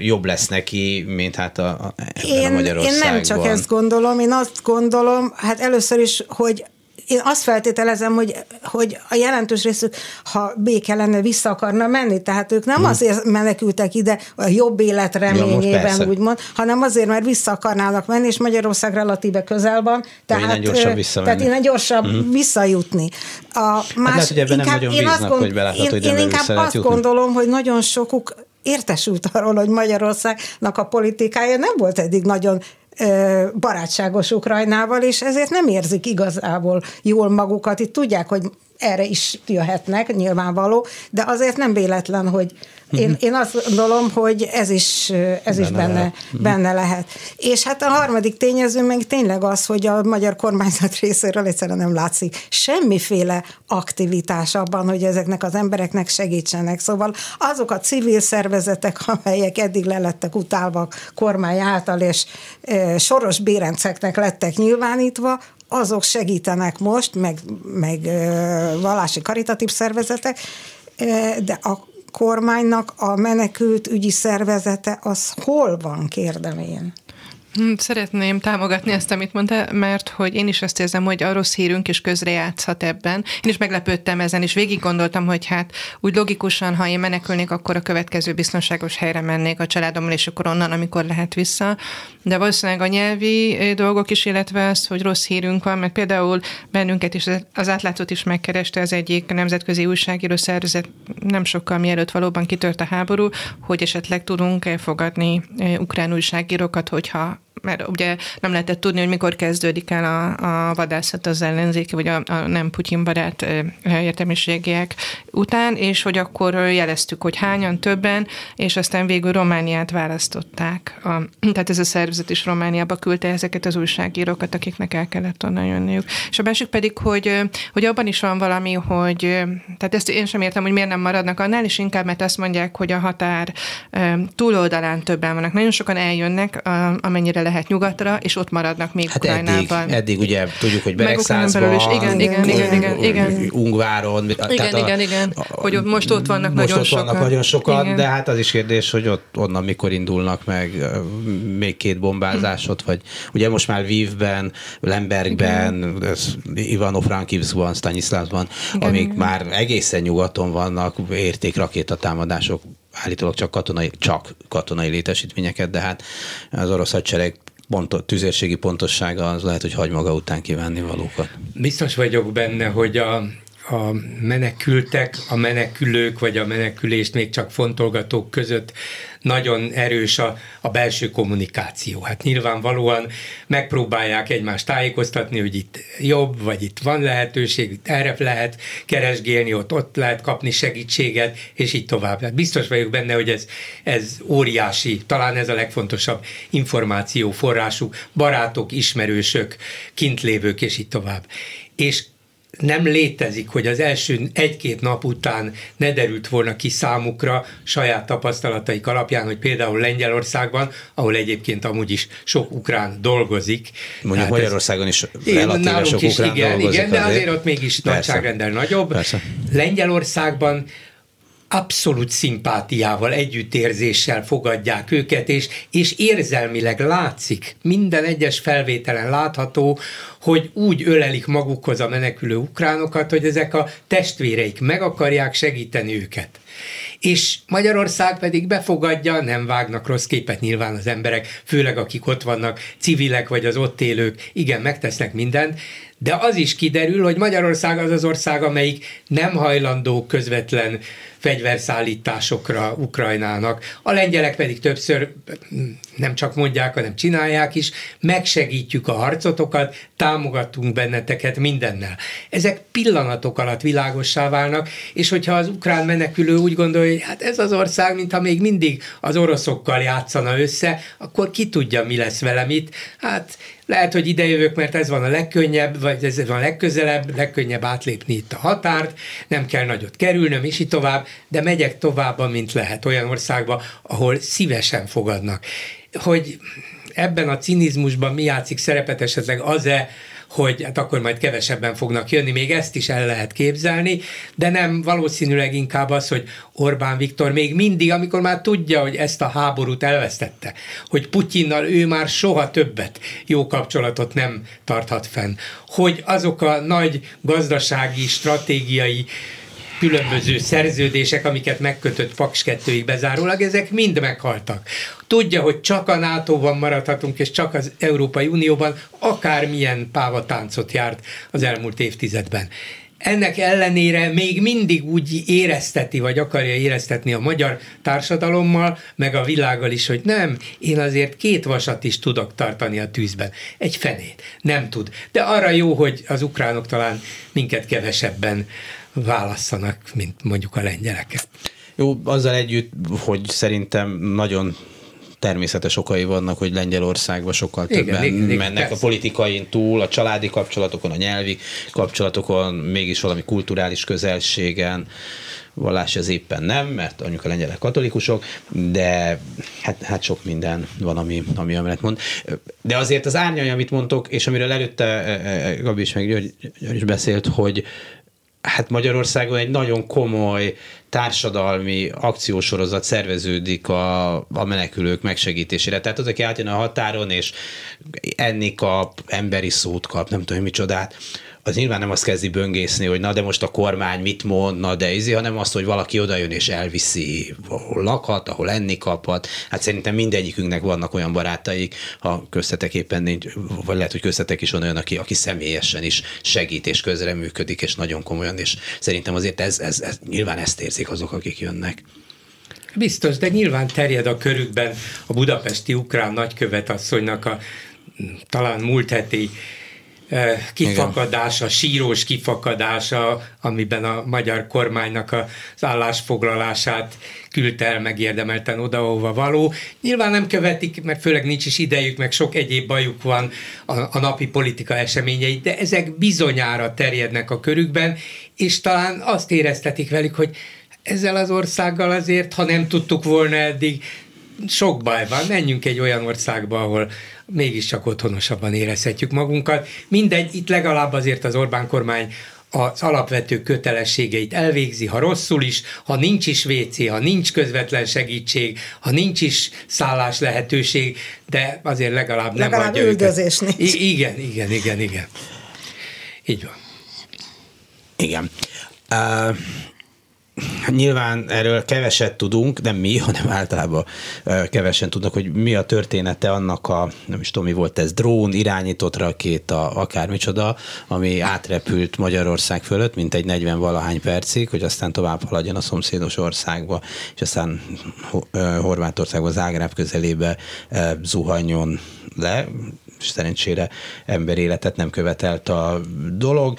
[SPEAKER 2] jobb jobb lesz neki, mint hát a, a,
[SPEAKER 3] én, a Magyarországban. Én nem csak ezt gondolom, én azt gondolom, hát először is, hogy én azt feltételezem, hogy, hogy a jelentős részük, ha béke lenne, vissza akarna menni. Tehát ők nem hmm. azért menekültek ide a jobb élet reményében, ja, úgymond, hanem azért, mert vissza akarnának menni, és Magyarország relatíve közel van. Tehát, innen
[SPEAKER 2] gyorsabb.
[SPEAKER 3] Tehát innen gyorsabb hmm. visszajutni.
[SPEAKER 2] A más, hát lehet, hogy ebben inkább, nem nagyon én bíznak, gond, hogy belátható,
[SPEAKER 3] hogy Én inkább azt jutni. gondolom, hogy nagyon sokuk értesült arról, hogy Magyarországnak a politikája nem volt eddig nagyon barátságos Ukrajnával, és ezért nem érzik igazából jól magukat. Itt tudják, hogy erre is jöhetnek, nyilvánvaló, de azért nem véletlen, hogy én, én azt gondolom, hogy ez is, ez benne is benne, lehet. Mhm. benne lehet. És hát a harmadik tényező meg tényleg az, hogy a magyar kormányzat részéről egyszerűen nem látszik semmiféle aktivitás abban, hogy ezeknek az embereknek segítsenek. Szóval azok a civil szervezetek, amelyek eddig le lettek utálva kormány által, és e, soros bérenceknek lettek nyilvánítva, azok segítenek most, meg, meg vallási karitatív szervezetek, de a kormánynak a menekült ügyi szervezete az hol van, kérdem én?
[SPEAKER 4] Hm, szeretném támogatni ezt, amit mondta, mert hogy én is azt érzem, hogy a rossz hírünk is közrejátszhat ebben. Én is meglepődtem ezen, és végig gondoltam, hogy hát úgy logikusan, ha én menekülnék, akkor a következő biztonságos helyre mennék a családommal, és akkor onnan, amikor lehet vissza. De valószínűleg a nyelvi dolgok is, illetve az, hogy rossz hírünk van, mert például bennünket is az átlátót is megkereste az egyik nemzetközi újságíró szervezet nem sokkal mielőtt valóban kitört a háború, hogy esetleg tudunk elfogadni ukrán újságírókat, hogyha mert ugye nem lehetett tudni, hogy mikor kezdődik el a, a vadászat az ellenzéki, vagy a, a nem Putyin barát értelmiségiek után, és hogy akkor jeleztük, hogy hányan, többen, és aztán végül Romániát választották. A, tehát ez a szervezet is Romániába küldte ezeket az újságírókat, akiknek el kellett onnan jönniük. És a másik pedig, hogy, hogy abban is van valami, hogy tehát ezt én sem értem, hogy miért nem maradnak annál, és inkább, mert azt mondják, hogy a határ túloldalán többen vannak. Nagyon sokan eljönnek, amennyire lehet nyugatra, és ott maradnak még hát Ukrajnában.
[SPEAKER 2] Eddig, eddig ugye tudjuk, hogy Beregszázban, is.
[SPEAKER 4] Igen, igen, igen, igen, igen.
[SPEAKER 2] Ungváron.
[SPEAKER 4] Igen, igen, igen, hogy most ott vannak
[SPEAKER 2] most
[SPEAKER 4] nagyon
[SPEAKER 2] ott
[SPEAKER 4] sokan.
[SPEAKER 2] vannak nagyon sokan, igen. de hát az is kérdés, hogy ott onnan mikor indulnak meg még két bombázásot, vagy ugye most már Vívben, Lembergben, Ivano-Frankivskban, Stanislavban, amik igen. már egészen nyugaton vannak, érték rakétatámadások állítólag csak katonai, csak katonai létesítményeket, de hát az orosz hadsereg pont, tüzérségi pontossága az lehet, hogy hagy maga után kívánni valókat.
[SPEAKER 5] Biztos vagyok benne, hogy a, a menekültek, a menekülők vagy a menekülést még csak fontolgatók között nagyon erős a, a belső kommunikáció. Hát nyilvánvalóan megpróbálják egymást tájékoztatni, hogy itt jobb, vagy itt van lehetőség, itt erre lehet keresgélni, ott, ott lehet kapni segítséget, és így tovább. Hát biztos vagyok benne, hogy ez, ez óriási, talán ez a legfontosabb információ forrásuk, barátok, ismerősök, kintlévők, és így tovább. És nem létezik, hogy az első egy-két nap után ne derült volna ki számukra saját tapasztalataik alapján, hogy például Lengyelországban, ahol egyébként amúgy is sok ukrán dolgozik.
[SPEAKER 2] Mondjuk Magyarországon is relatíve sok is, ukrán
[SPEAKER 5] igen,
[SPEAKER 2] dolgozik.
[SPEAKER 5] Igen, de azért, azért ott mégis nagyságrendel nagyobb. Persze. Lengyelországban abszolút szimpátiával, együttérzéssel fogadják őket, és, és érzelmileg látszik, minden egyes felvételen látható, hogy úgy ölelik magukhoz a menekülő ukránokat, hogy ezek a testvéreik meg akarják segíteni őket. És Magyarország pedig befogadja, nem vágnak rossz képet nyilván az emberek, főleg akik ott vannak, civilek vagy az ott élők, igen, megtesznek mindent, de az is kiderül, hogy Magyarország az az ország, amelyik nem hajlandó közvetlen fegyverszállításokra Ukrajnának. A lengyelek pedig többször nem csak mondják, hanem csinálják is, megsegítjük a harcotokat, támogatunk benneteket mindennel. Ezek pillanatok alatt világossá válnak, és hogyha az ukrán menekülő úgy gondolja, hogy hát ez az ország, mintha még mindig az oroszokkal játszana össze, akkor ki tudja, mi lesz velem itt. Hát lehet, hogy idejövök, mert ez van a legkönnyebb, vagy ez van a legközelebb, legkönnyebb átlépni itt a határt, nem kell nagyot kerülnöm, és így tovább, de megyek tovább, mint lehet olyan országba, ahol szívesen fogadnak. Hogy ebben a cinizmusban mi játszik szerepet esetleg az-e, hogy hát akkor majd kevesebben fognak jönni, még ezt is el lehet képzelni, de nem valószínűleg inkább az, hogy Orbán Viktor még mindig, amikor már tudja, hogy ezt a háborút elvesztette, hogy Putyinnal ő már soha többet jó kapcsolatot nem tarthat fenn, hogy azok a nagy gazdasági, stratégiai különböző szerződések, amiket megkötött Paks 2 bezárólag, ezek mind meghaltak. Tudja, hogy csak a NATO-ban maradhatunk, és csak az Európai Unióban akármilyen pávatáncot járt az elmúlt évtizedben. ennek ellenére még mindig úgy érezteti, vagy akarja éreztetni a magyar társadalommal, meg a világgal is, hogy nem, én azért két vasat is tudok tartani a tűzben. Egy fenét. Nem tud. De arra jó, hogy az ukránok talán minket kevesebben válasszanak, mint mondjuk a lengyeleket.
[SPEAKER 2] Jó, azzal együtt, hogy szerintem nagyon természetes okai vannak, hogy Lengyelországban sokkal igen, többen igen, igen, mennek persze. a politikain túl, a családi kapcsolatokon, a nyelvi kapcsolatokon, mégis valami kulturális közelségen, vallás ez éppen nem, mert anyuk a lengyelek katolikusok, de hát, hát sok minden van, ami, ami amellett mond. De azért az árnyalja, amit mondtok, és amiről előtte e, e, Gabi is meg György, György is beszélt, hogy hát Magyarországon egy nagyon komoly társadalmi akciósorozat szerveződik a, a menekülők megsegítésére. Tehát az, aki átjön a határon, és enni kap, emberi szót kap, nem tudom, micsodát, az nyilván nem azt kezdi böngészni, hogy na de most a kormány mit mond, na de izi, hanem azt, hogy valaki odajön és elviszi, ahol lakhat, ahol enni kaphat. Hát szerintem mindegyikünknek vannak olyan barátaik, ha köztetek éppen nincs, vagy lehet, hogy köztetek is van olyan, aki, aki személyesen is segít és közreműködik, és nagyon komolyan, és szerintem azért ez, ez, ez nyilván ezt érzik azok, akik jönnek.
[SPEAKER 5] Biztos, de nyilván terjed a körükben a budapesti ukrán nagykövet asszonynak a talán múlt heti kifakadása, Igen. sírós kifakadása, amiben a magyar kormánynak az állásfoglalását küldte el megérdemelten oda, ahova való. Nyilván nem követik, mert főleg nincs is idejük, meg sok egyéb bajuk van a, a napi politika eseményei, de ezek bizonyára terjednek a körükben, és talán azt éreztetik velük, hogy ezzel az országgal azért, ha nem tudtuk volna eddig, sok baj van, menjünk egy olyan országba, ahol mégiscsak otthonosabban érezhetjük magunkat. Mindegy, itt legalább azért az Orbán kormány az alapvető kötelességeit elvégzi, ha rosszul is, ha nincs is WC, ha nincs közvetlen segítség, ha nincs is szállás lehetőség, de azért legalább, legalább nem adja
[SPEAKER 3] üldözés őket. nincs.
[SPEAKER 5] I- igen, igen, igen, igen. Így van.
[SPEAKER 2] Igen. Uh, Nyilván erről keveset tudunk, nem mi, hanem általában kevesen tudnak, hogy mi a története annak a, nem is tudom, mi volt ez, drón, irányított rakéta, akármicsoda, ami átrepült Magyarország fölött, mint egy 40 valahány percig, hogy aztán tovább haladjon a szomszédos országba, és aztán Horvátországba, Zágráb közelébe zuhanjon le, és szerencsére emberéletet nem követelt a dolog,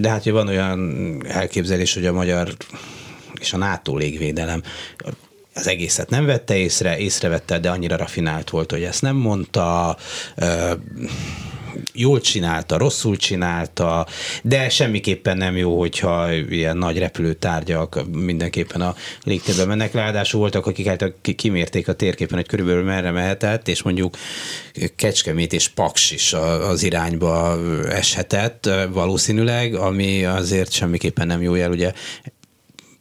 [SPEAKER 2] de hát van olyan elképzelés, hogy a magyar és a NATO légvédelem az egészet nem vette észre, észrevette, de annyira rafinált volt, hogy ezt nem mondta, jól csinálta, rosszul csinálta, de semmiképpen nem jó, hogyha ilyen nagy repülőtárgyak mindenképpen a légtérbe mennek. Ráadásul voltak, akik hát kimérték a térképen, hogy körülbelül merre mehetett, és mondjuk Kecskemét és Paks is az irányba eshetett valószínűleg, ami azért semmiképpen nem jó jel, ugye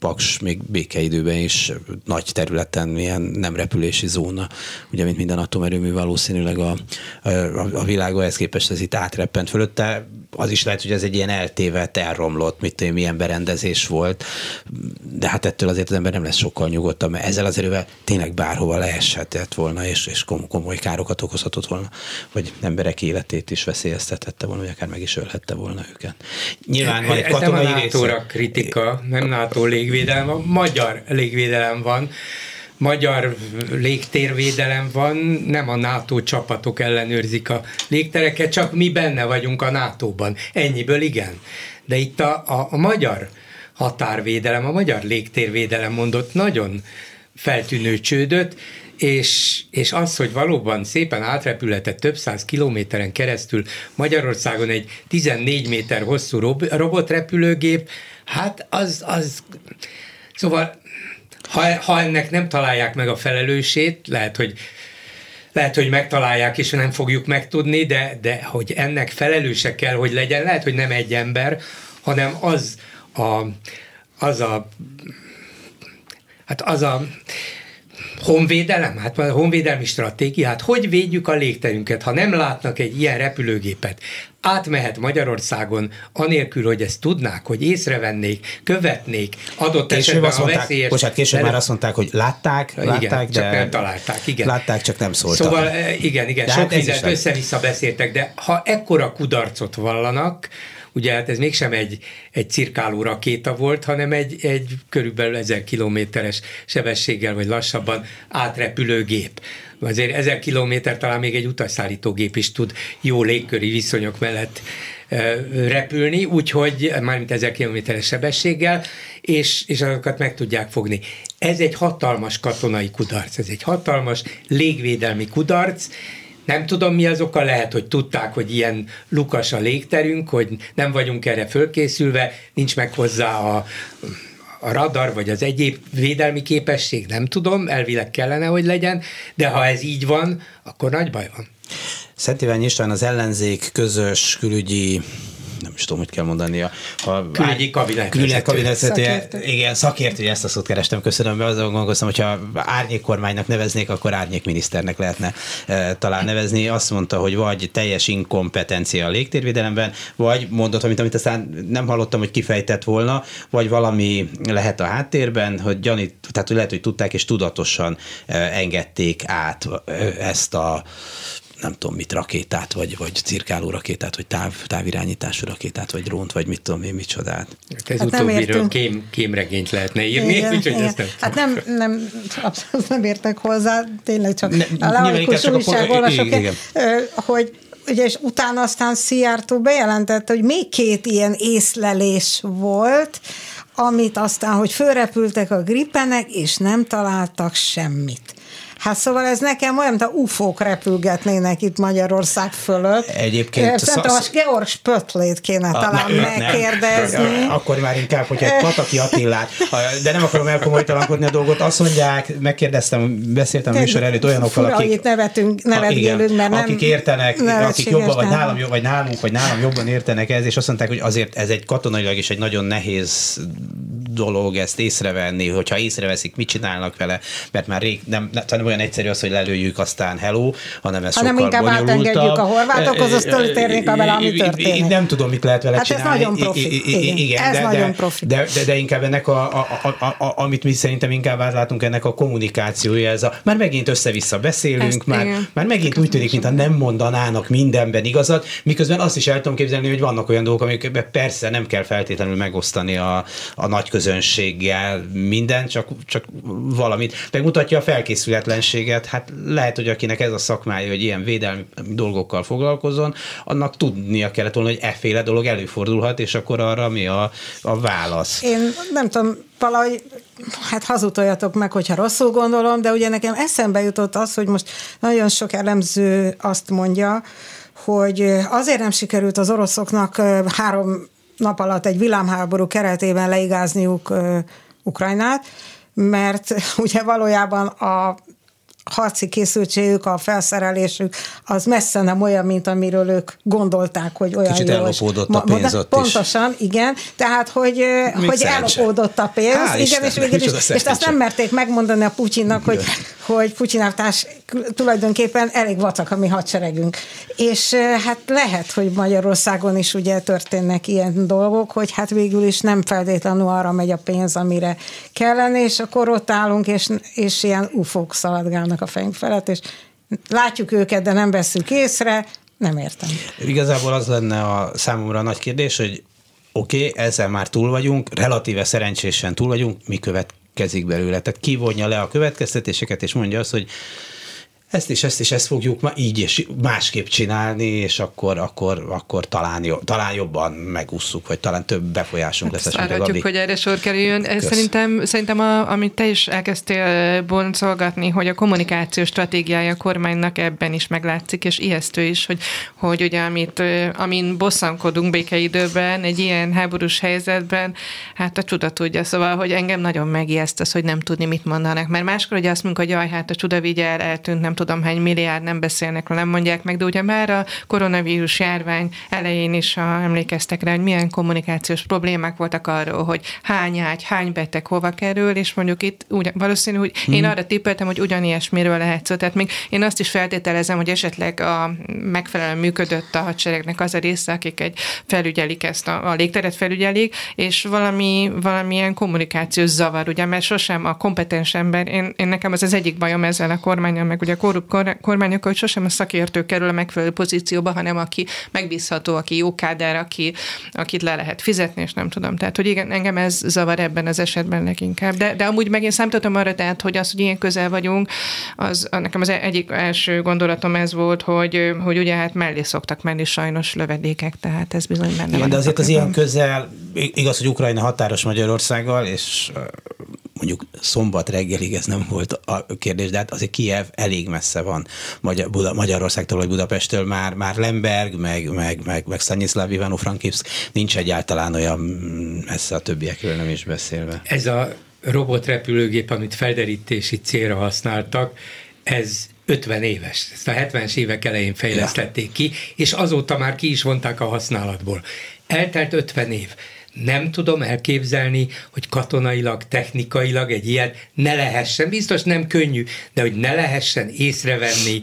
[SPEAKER 2] Paks még békeidőben is nagy területen milyen nem repülési zóna, ugye mint minden atomerőmű valószínűleg a, a, a világon ehhez képest ez itt átreppent fölötte. Az is lehet, hogy ez egy ilyen eltévedt, elromlott, mit tudom, milyen berendezés volt, de hát ettől azért az ember nem lesz sokkal nyugodtabb, mert ezzel az erővel tényleg bárhova leeshetett volna, és, és komoly károkat okozhatott volna, vagy emberek életét is veszélyeztetette volna, vagy akár meg is ölhette volna őket.
[SPEAKER 5] Nyilván van egy katonai nem a NATO-ra kritika, nem NATO lég légvédelem van, magyar légvédelem van, magyar légtérvédelem van, nem a NATO csapatok ellenőrzik a légtereket, csak mi benne vagyunk a NATO-ban. Ennyiből igen. De itt a, a, a magyar határvédelem, a magyar légtérvédelem mondott nagyon feltűnő csődöt, és, és az, hogy valóban szépen átrepülhetett több száz kilométeren keresztül Magyarországon egy 14 méter hosszú robotrepülőgép, Hát az, az szóval ha, ha ennek nem találják meg a felelősét, lehet, hogy lehet, hogy megtalálják, és nem fogjuk megtudni, de, de hogy ennek felelőse kell, hogy legyen, lehet, hogy nem egy ember, hanem az a, az a hát az a honvédelem, hát a honvédelmi stratégia, hát hogy védjük a légterünket, ha nem látnak egy ilyen repülőgépet, átmehet Magyarországon, anélkül, hogy ezt tudnák, hogy észrevennék, követnék, adott később esetben a veszélyes...
[SPEAKER 2] Bocsánat, később már azt mondták, hogy látták, látták,
[SPEAKER 5] igen, de... csak nem találták, igen.
[SPEAKER 2] Látták, csak nem szóltak.
[SPEAKER 5] Szóval eh, igen, igen, de sok hát mindent össze-vissza beszéltek, de ha ekkora kudarcot vallanak, ugye hát ez mégsem egy, egy cirkáló rakéta volt, hanem egy, egy körülbelül 1000 kilométeres sebességgel, vagy lassabban átrepülő gép azért 1000 kilométer talán még egy utasszállítógép is tud jó légköri viszonyok mellett repülni, úgyhogy mármint 1000 kilométeres sebességgel, és, és azokat meg tudják fogni. Ez egy hatalmas katonai kudarc, ez egy hatalmas légvédelmi kudarc, nem tudom, mi az oka, lehet, hogy tudták, hogy ilyen lukas a légterünk, hogy nem vagyunk erre fölkészülve, nincs meg hozzá a, a radar, vagy az egyéb védelmi képesség, nem tudom, elvileg kellene, hogy legyen, de ha ez így van, akkor nagy baj van.
[SPEAKER 2] Szent Iván István az ellenzék közös külügyi nem is tudom, hogy kell mondani. A,
[SPEAKER 5] a külügyi kabinet.
[SPEAKER 2] Külügyi kabinet szakértő. Igen, szakértő, ezt a szót kerestem, köszönöm. Be, azon gondolkoztam, hogyha árnyékkormánynak neveznék, akkor árnyékminiszternek lehetne e, talán nevezni. Azt mondta, hogy vagy teljes inkompetencia a légtérvédelemben, vagy mondott, amit, amit aztán nem hallottam, hogy kifejtett volna, vagy valami lehet a háttérben, hogy gyanít, tehát hogy lehet, hogy tudták és tudatosan e, engedték át e, ezt a nem tudom mit, rakétát, vagy, vagy cirkáló rakétát, vagy táv, távirányítású rakétát, vagy drónt, vagy mit tudom én, micsodát.
[SPEAKER 5] Hát ez hát utóbbiről kém, kémregényt lehetne írni, igen, úgyhogy igen. ezt nem
[SPEAKER 3] Hát nem, nem, abszolút nem értek hozzá, tényleg csak ne, a laikus újságolvasok, hogy ugye, és utána aztán Szijjártó bejelentette, hogy még két ilyen észlelés volt, amit aztán, hogy fölrepültek a gripenek, és nem találtak semmit. Hát szóval ez nekem olyan, mint a ufók repülgetnének itt Magyarország fölött.
[SPEAKER 2] Egyébként...
[SPEAKER 3] Szerintem a Georg Spötlét kéne a, talán ne, megkérdezni.
[SPEAKER 2] Nem. Akkor már inkább, hogy egy Pataki Attilát, de nem akarom elkomolytalankodni a dolgot, azt mondják, megkérdeztem, beszéltem a műsor előtt olyanokkal,
[SPEAKER 3] akik... Itt nevetünk, nevetgélünk, mert nem...
[SPEAKER 2] Akik értenek, akik jobban, vagy nálam, vagy nálunk, vagy nálam jobban értenek ez, és azt mondták, hogy azért ez egy katonailag is egy nagyon nehéz dolog ezt észrevenni, hogyha észreveszik, mit csinálnak vele, mert már rég nem, nem olyan egyszerű az, hogy lelőjük, aztán hello, hanem ez hanem sokkal inkább átengedjük
[SPEAKER 3] a horvátokhoz, azt térnék a vele, ami történik.
[SPEAKER 2] Nem tudom, mit lehet vele hát csinálni.
[SPEAKER 3] ez nagyon profi. Igen, ez de, nagyon profi.
[SPEAKER 2] De, de, de, inkább ennek, a, a, a, a, amit mi szerintem inkább átlátunk, ennek a kommunikációja, ez a, már megint össze-vissza beszélünk, Ezt, már, már megint úgy tűnik, mintha nem mondanának mindenben igazat, miközben azt is el tudom képzelni, hogy vannak olyan dolgok, amikben persze nem kell feltétlenül megosztani a, a nagy közönséggel minden, csak, csak valamit. Megmutatja a felkészületlenséget, hát lehet, hogy akinek ez a szakmája, hogy ilyen védelmi dolgokkal foglalkozzon, annak tudnia kellett volna, hogy efféle dolog előfordulhat, és akkor arra mi a, a válasz.
[SPEAKER 3] Én nem tudom, valahogy hát hazudoljatok meg, hogyha rosszul gondolom, de ugye nekem eszembe jutott az, hogy most nagyon sok elemző azt mondja, hogy azért nem sikerült az oroszoknak három nap alatt egy villámháború keretében leigázniuk Ukrajnát, mert ugye valójában a harci készültségük, a felszerelésük az messze nem olyan, mint amiről ők gondolták, hogy olyan
[SPEAKER 2] Kicsit jó. ellopódott a pénz ott
[SPEAKER 3] Pontosan, is. igen. Tehát, hogy, Még hogy ellopódott a pénz, Há, igen, és, végül is, és azt nem merték megmondani a Putyinnak, hogy, hogy Putyin elvtárs tulajdonképpen elég vacak a mi hadseregünk. És hát lehet, hogy Magyarországon is ugye történnek ilyen dolgok, hogy hát végül is nem feltétlenül arra megy a pénz, amire kellene, és akkor ott állunk, és, és ilyen ufók szaladgálnak a fejünk felett, és látjuk őket, de nem veszük észre, nem értem.
[SPEAKER 2] Igazából az lenne a számomra a nagy kérdés, hogy oké, okay, ezzel már túl vagyunk, relatíve szerencsésen túl vagyunk, mi következik belőle? Tehát kivonja le a következtetéseket, és mondja azt, hogy ezt is, ezt is, ezt fogjuk ma így és másképp csinálni, és akkor, akkor, akkor talán, jobb, talán jobban megússzuk, vagy talán több befolyásunk hát lesz.
[SPEAKER 4] Várhatjuk, hogy erre sor kerüljön. Kösz. Szerintem, szerintem a, amit te is elkezdtél boncolgatni, hogy a kommunikációs stratégiája a kormánynak ebben is meglátszik, és ijesztő is, hogy, hogy ugye amit, amin bosszankodunk békeidőben, egy ilyen háborús helyzetben, hát a csuda tudja. Szóval, hogy engem nagyon megijeszt az, hogy nem tudni, mit mondanak. Mert máskor ugye azt mondjuk, hogy jaj, hát a csuda vigye el, eltűnt, nem tudom hány milliárd nem beszélnek, nem mondják meg, de ugye már a koronavírus járvány elején is a, emlékeztek rá, hogy milyen kommunikációs problémák voltak arról, hogy hány ágy, hány beteg hova kerül, és mondjuk itt úgy, valószínű, hogy hmm. én mhm. arra tippeltem, hogy ugyanilyesmiről lehet szó. Tehát még én azt is feltételezem, hogy esetleg a megfelelően működött a hadseregnek az a része, akik egy felügyelik ezt a, a légteret felügyelik, és valami, valamilyen kommunikációs zavar, ugye, mert sosem a kompetens ember, én, én nekem az az egyik bajom ezzel a kormányon, meg ugye a korrupt kormányok, hogy sosem a szakértő kerül a megfelelő pozícióba, hanem aki megbízható, aki jó kádár, aki, akit le lehet fizetni, és nem tudom. Tehát, hogy igen, engem ez zavar ebben az esetben leginkább. De, de amúgy meg én számítottam arra, tehát, hogy az, hogy ilyen közel vagyunk, az nekem az egyik első gondolatom ez volt, hogy, hogy ugye hát mellé szoktak menni sajnos lövedékek, tehát ez bizony benne
[SPEAKER 2] Igen,
[SPEAKER 4] van
[SPEAKER 2] de azért az ilyen
[SPEAKER 4] közel
[SPEAKER 2] közel, igaz, hogy Ukrajna határos Magyarországgal, és mondjuk szombat reggelig ez nem volt a kérdés, de hát azért Kiev elég messze van Magyar, Buda, Magyarországtól vagy Budapesttől, már, már Lemberg, meg, meg, meg, meg Stanislav ivano frankivsk nincs egyáltalán olyan messze a többiekről nem is beszélve.
[SPEAKER 5] Ez a robotrepülőgép, amit felderítési célra használtak, ez 50 éves. Ezt a 70-es évek elején fejlesztették ki, és azóta már ki is vonták a használatból. Eltelt 50 év nem tudom elképzelni, hogy katonailag, technikailag egy ilyet ne lehessen, biztos nem könnyű, de hogy ne lehessen észrevenni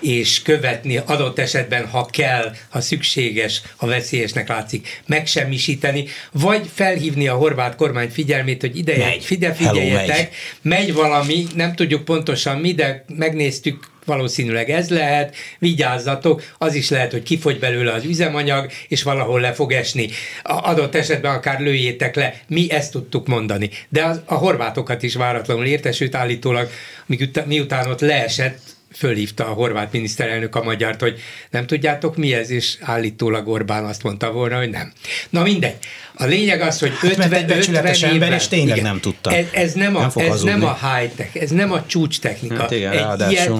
[SPEAKER 5] és követni adott esetben, ha kell, ha szükséges, ha veszélyesnek látszik, megsemmisíteni, vagy felhívni a horvát kormány figyelmét, hogy ide, megy. Fide, figyeljetek, Hello, megy. megy valami, nem tudjuk pontosan mi, de megnéztük valószínűleg ez lehet, vigyázzatok, az is lehet, hogy kifogy belőle az üzemanyag, és valahol le fog esni. A adott esetben akár lőjétek le, mi ezt tudtuk mondani. De az, a horvátokat is váratlanul érte, sőt állítólag miután ott leesett, fölhívta a horvát miniszterelnök a magyart, hogy nem tudjátok mi ez, és állítólag Orbán azt mondta volna, hogy nem. Na mindegy. A lényeg az, hogy 50, hát, 50 évben,
[SPEAKER 2] ember, és tényleg igen, nem tudta.
[SPEAKER 5] Ez, ez nem, a, nem ez nem a high-tech, ez nem a csúcs technika. Hát
[SPEAKER 2] igen, Egy ilyet,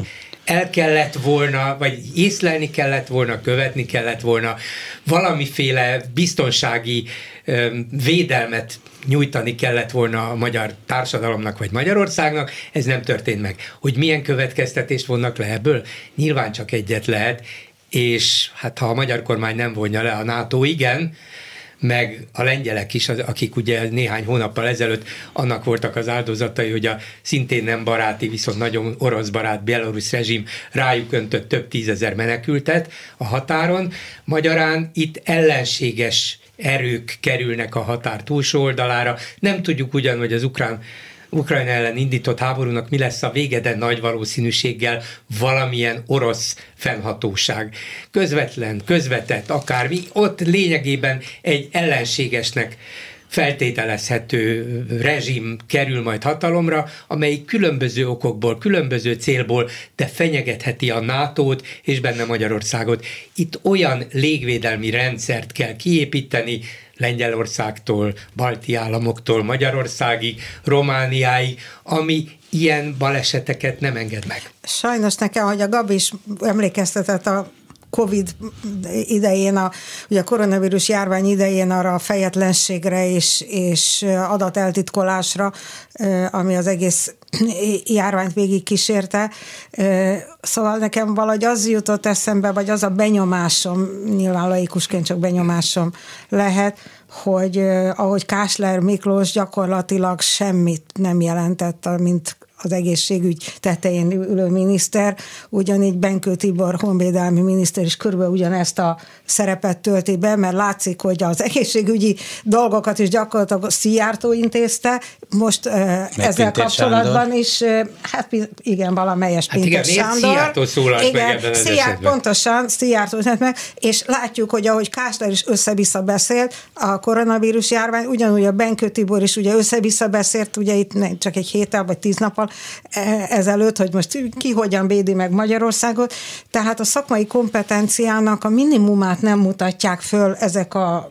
[SPEAKER 5] el kellett volna, vagy észlelni kellett volna, követni kellett volna, valamiféle biztonsági védelmet nyújtani kellett volna a magyar társadalomnak vagy Magyarországnak, ez nem történt meg. Hogy milyen következtetést vonnak le ebből? Nyilván csak egyet lehet, és hát ha a magyar kormány nem vonja le, a NATO igen, meg a lengyelek is, akik ugye néhány hónappal ezelőtt annak voltak az áldozatai, hogy a szintén nem baráti, viszont nagyon orosz barát belarusz rezsim rájuk öntött több tízezer menekültet a határon. Magyarán itt ellenséges erők kerülnek a határ túlsó oldalára. Nem tudjuk ugyan, hogy az ukrán Ukrajna ellen indított háborúnak mi lesz a vége, de nagy valószínűséggel valamilyen orosz fennhatóság. Közvetlen, közvetett, akármi, ott lényegében egy ellenségesnek feltételezhető rezsim kerül majd hatalomra, amely különböző okokból, különböző célból, de fenyegetheti a nato és benne Magyarországot. Itt olyan légvédelmi rendszert kell kiépíteni, Lengyelországtól, balti államoktól, Magyarországig, Romániáig, ami ilyen baleseteket nem enged meg.
[SPEAKER 3] Sajnos nekem, hogy a Gabi is emlékeztetett a Covid idején, a, ugye a koronavírus járvány idején arra a fejetlenségre és, és adateltitkolásra, ami az egész járványt végig kísérte. Szóval nekem valahogy az jutott eszembe, vagy az a benyomásom, nyilván laikusként csak benyomásom lehet, hogy ahogy Kásler Miklós gyakorlatilag semmit nem jelentett, mint az egészségügy tetején ülő miniszter, ugyanígy Benkő Tibor honvédelmi miniszter is körülbelül ugyanezt a szerepet tölti be, mert látszik, hogy az egészségügyi dolgokat is gyakorlatilag Szijjártó intézte, most Meg ezzel kapcsolatban Sándor. is, hát igen, valamelyes hát Pinter igen, Sándor.
[SPEAKER 5] Szijjártó szólalt igen, meg ebben Szijjárt,
[SPEAKER 3] Pontosan, Szijjártó meg, és látjuk, hogy ahogy Kásler is össze-vissza beszélt a koronavírus járvány, ugyanúgy a Benkő Tibor is ugye össze-vissza beszélt, ugye itt csak egy héttel vagy tíz nappal E, ezelőtt, hogy most ki hogyan védi meg Magyarországot. Tehát a szakmai kompetenciának a minimumát nem mutatják föl ezek a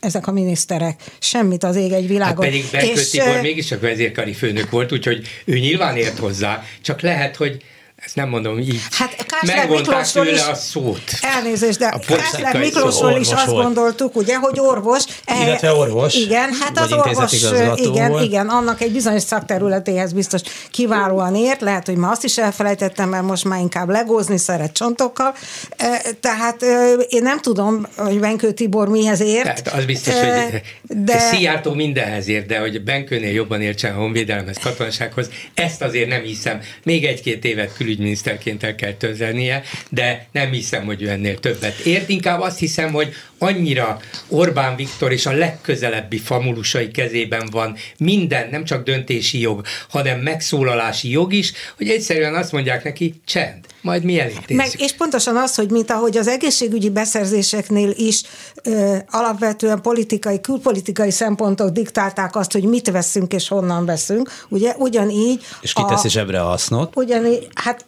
[SPEAKER 3] ezek a miniszterek. Semmit az ég egy világon.
[SPEAKER 5] Hát pedig Benkő Tibor mégiscsak vezérkari főnök volt, úgyhogy ő nyilván ért hozzá, csak lehet, hogy ezt nem mondom így.
[SPEAKER 3] Hát Kásler Miklósról is,
[SPEAKER 5] a szót.
[SPEAKER 3] Elnézést, de Kásler Miklósról is azt gondoltuk, ugye, hogy orvos.
[SPEAKER 2] Eh, Illetve orvos.
[SPEAKER 3] Igen, hát az orvos, igen, volt. igen, annak egy bizonyos szakterületéhez biztos kiválóan ért, lehet, hogy ma azt is elfelejtettem, mert most már inkább legózni szeret csontokkal. Eh, tehát eh, én nem tudom, hogy Benkő Tibor mihez ért. Tehát
[SPEAKER 5] az biztos, hogy de... Szijjártó mindenhez ért, de hogy Benkőnél jobban értsen a honvédelemhez, katonasághoz, ezt azért nem hiszem. Még egy-két évet külügy külügyminiszterként el kell töltenie, de nem hiszem, hogy ő ennél többet ért. Inkább azt hiszem, hogy annyira Orbán Viktor és a legközelebbi famulusai kezében van minden, nem csak döntési jog, hanem megszólalási jog is, hogy egyszerűen azt mondják neki, csend, majd mi elintézzük.
[SPEAKER 3] Meg, és pontosan az, hogy mint ahogy az egészségügyi beszerzéseknél is ö, alapvetően politikai, külpolitikai szempontok diktálták azt, hogy mit veszünk és honnan veszünk, ugye ugyanígy...
[SPEAKER 2] És kiteszi zsebre a hasznot.
[SPEAKER 3] Ugyanígy, hát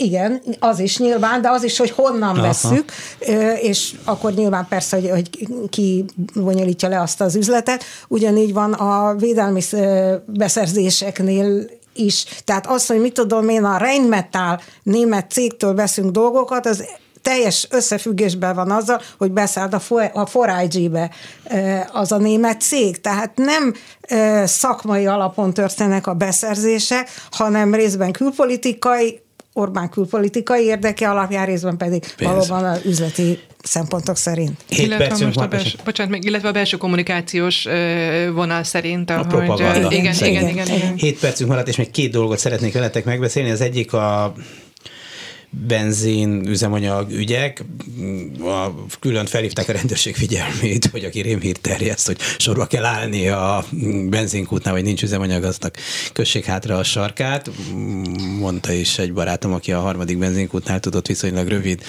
[SPEAKER 3] igen, az is nyilván, de az is, hogy honnan Aha. vesszük, és akkor nyilván persze, hogy, hogy ki bonyolítja le azt az üzletet. Ugyanígy van a védelmi beszerzéseknél is. Tehát az, hogy mit tudom én, a Rheinmetall német cégtől veszünk dolgokat, az teljes összefüggésben van azzal, hogy beszállt a 4IG-be az a német cég. Tehát nem szakmai alapon történnek a beszerzések, hanem részben külpolitikai, Orbán külpolitikai érdeke alapján, részben pedig Pénz. valóban az üzleti szempontok szerint.
[SPEAKER 4] Hét illetve, most a belső, bocsánat, még, illetve a belső kommunikációs vonal szerint.
[SPEAKER 2] A propaganda. Igen, igen, igen, igen. Hét percünk maradt, és még két dolgot szeretnék veletek megbeszélni. Az egyik a benzin, üzemanyag ügyek. A, külön felhívták a rendőrség figyelmét, hogy aki rémhírt terjeszt, hogy sorba kell állni a benzinkútnál, vagy nincs üzemanyag, aznak kössék hátra a sarkát. Mondta is egy barátom, aki a harmadik benzinkútnál tudott viszonylag rövid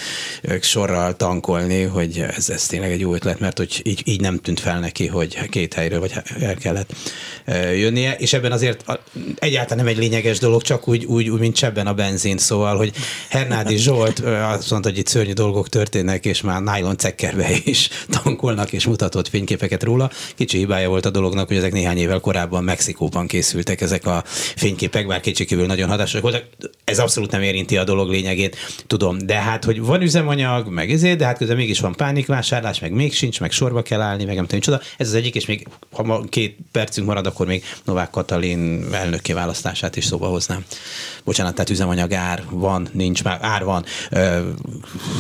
[SPEAKER 2] sorral tankolni, hogy ez, ez tényleg egy jó ötlet, mert hogy így, így nem tűnt fel neki, hogy két helyről vagy el kellett jönnie, és ebben azért egyáltalán nem egy lényeges dolog, csak úgy, úgy, úgy mint csebben a benzin, szóval, hogy her Hernádi Zsolt azt mondta, hogy itt szörnyű dolgok történnek, és már nylon cekkerbe is tankolnak, és mutatott fényképeket róla. Kicsi hibája volt a dolognak, hogy ezek néhány évvel korábban Mexikóban készültek ezek a fényképek, bár kétségkívül nagyon hatásosak voltak. Ez abszolút nem érinti a dolog lényegét, tudom. De hát, hogy van üzemanyag, meg ezért, de hát közben mégis van pánikvásárlás, meg még sincs, meg sorba kell állni, meg nem tudom, csoda. Ez az egyik, és még ha ma két percünk marad, akkor még Novák Katalin elnökké választását is szóba hoznám. Bocsánat, tehát üzemanyag ár van, nincs már ár van,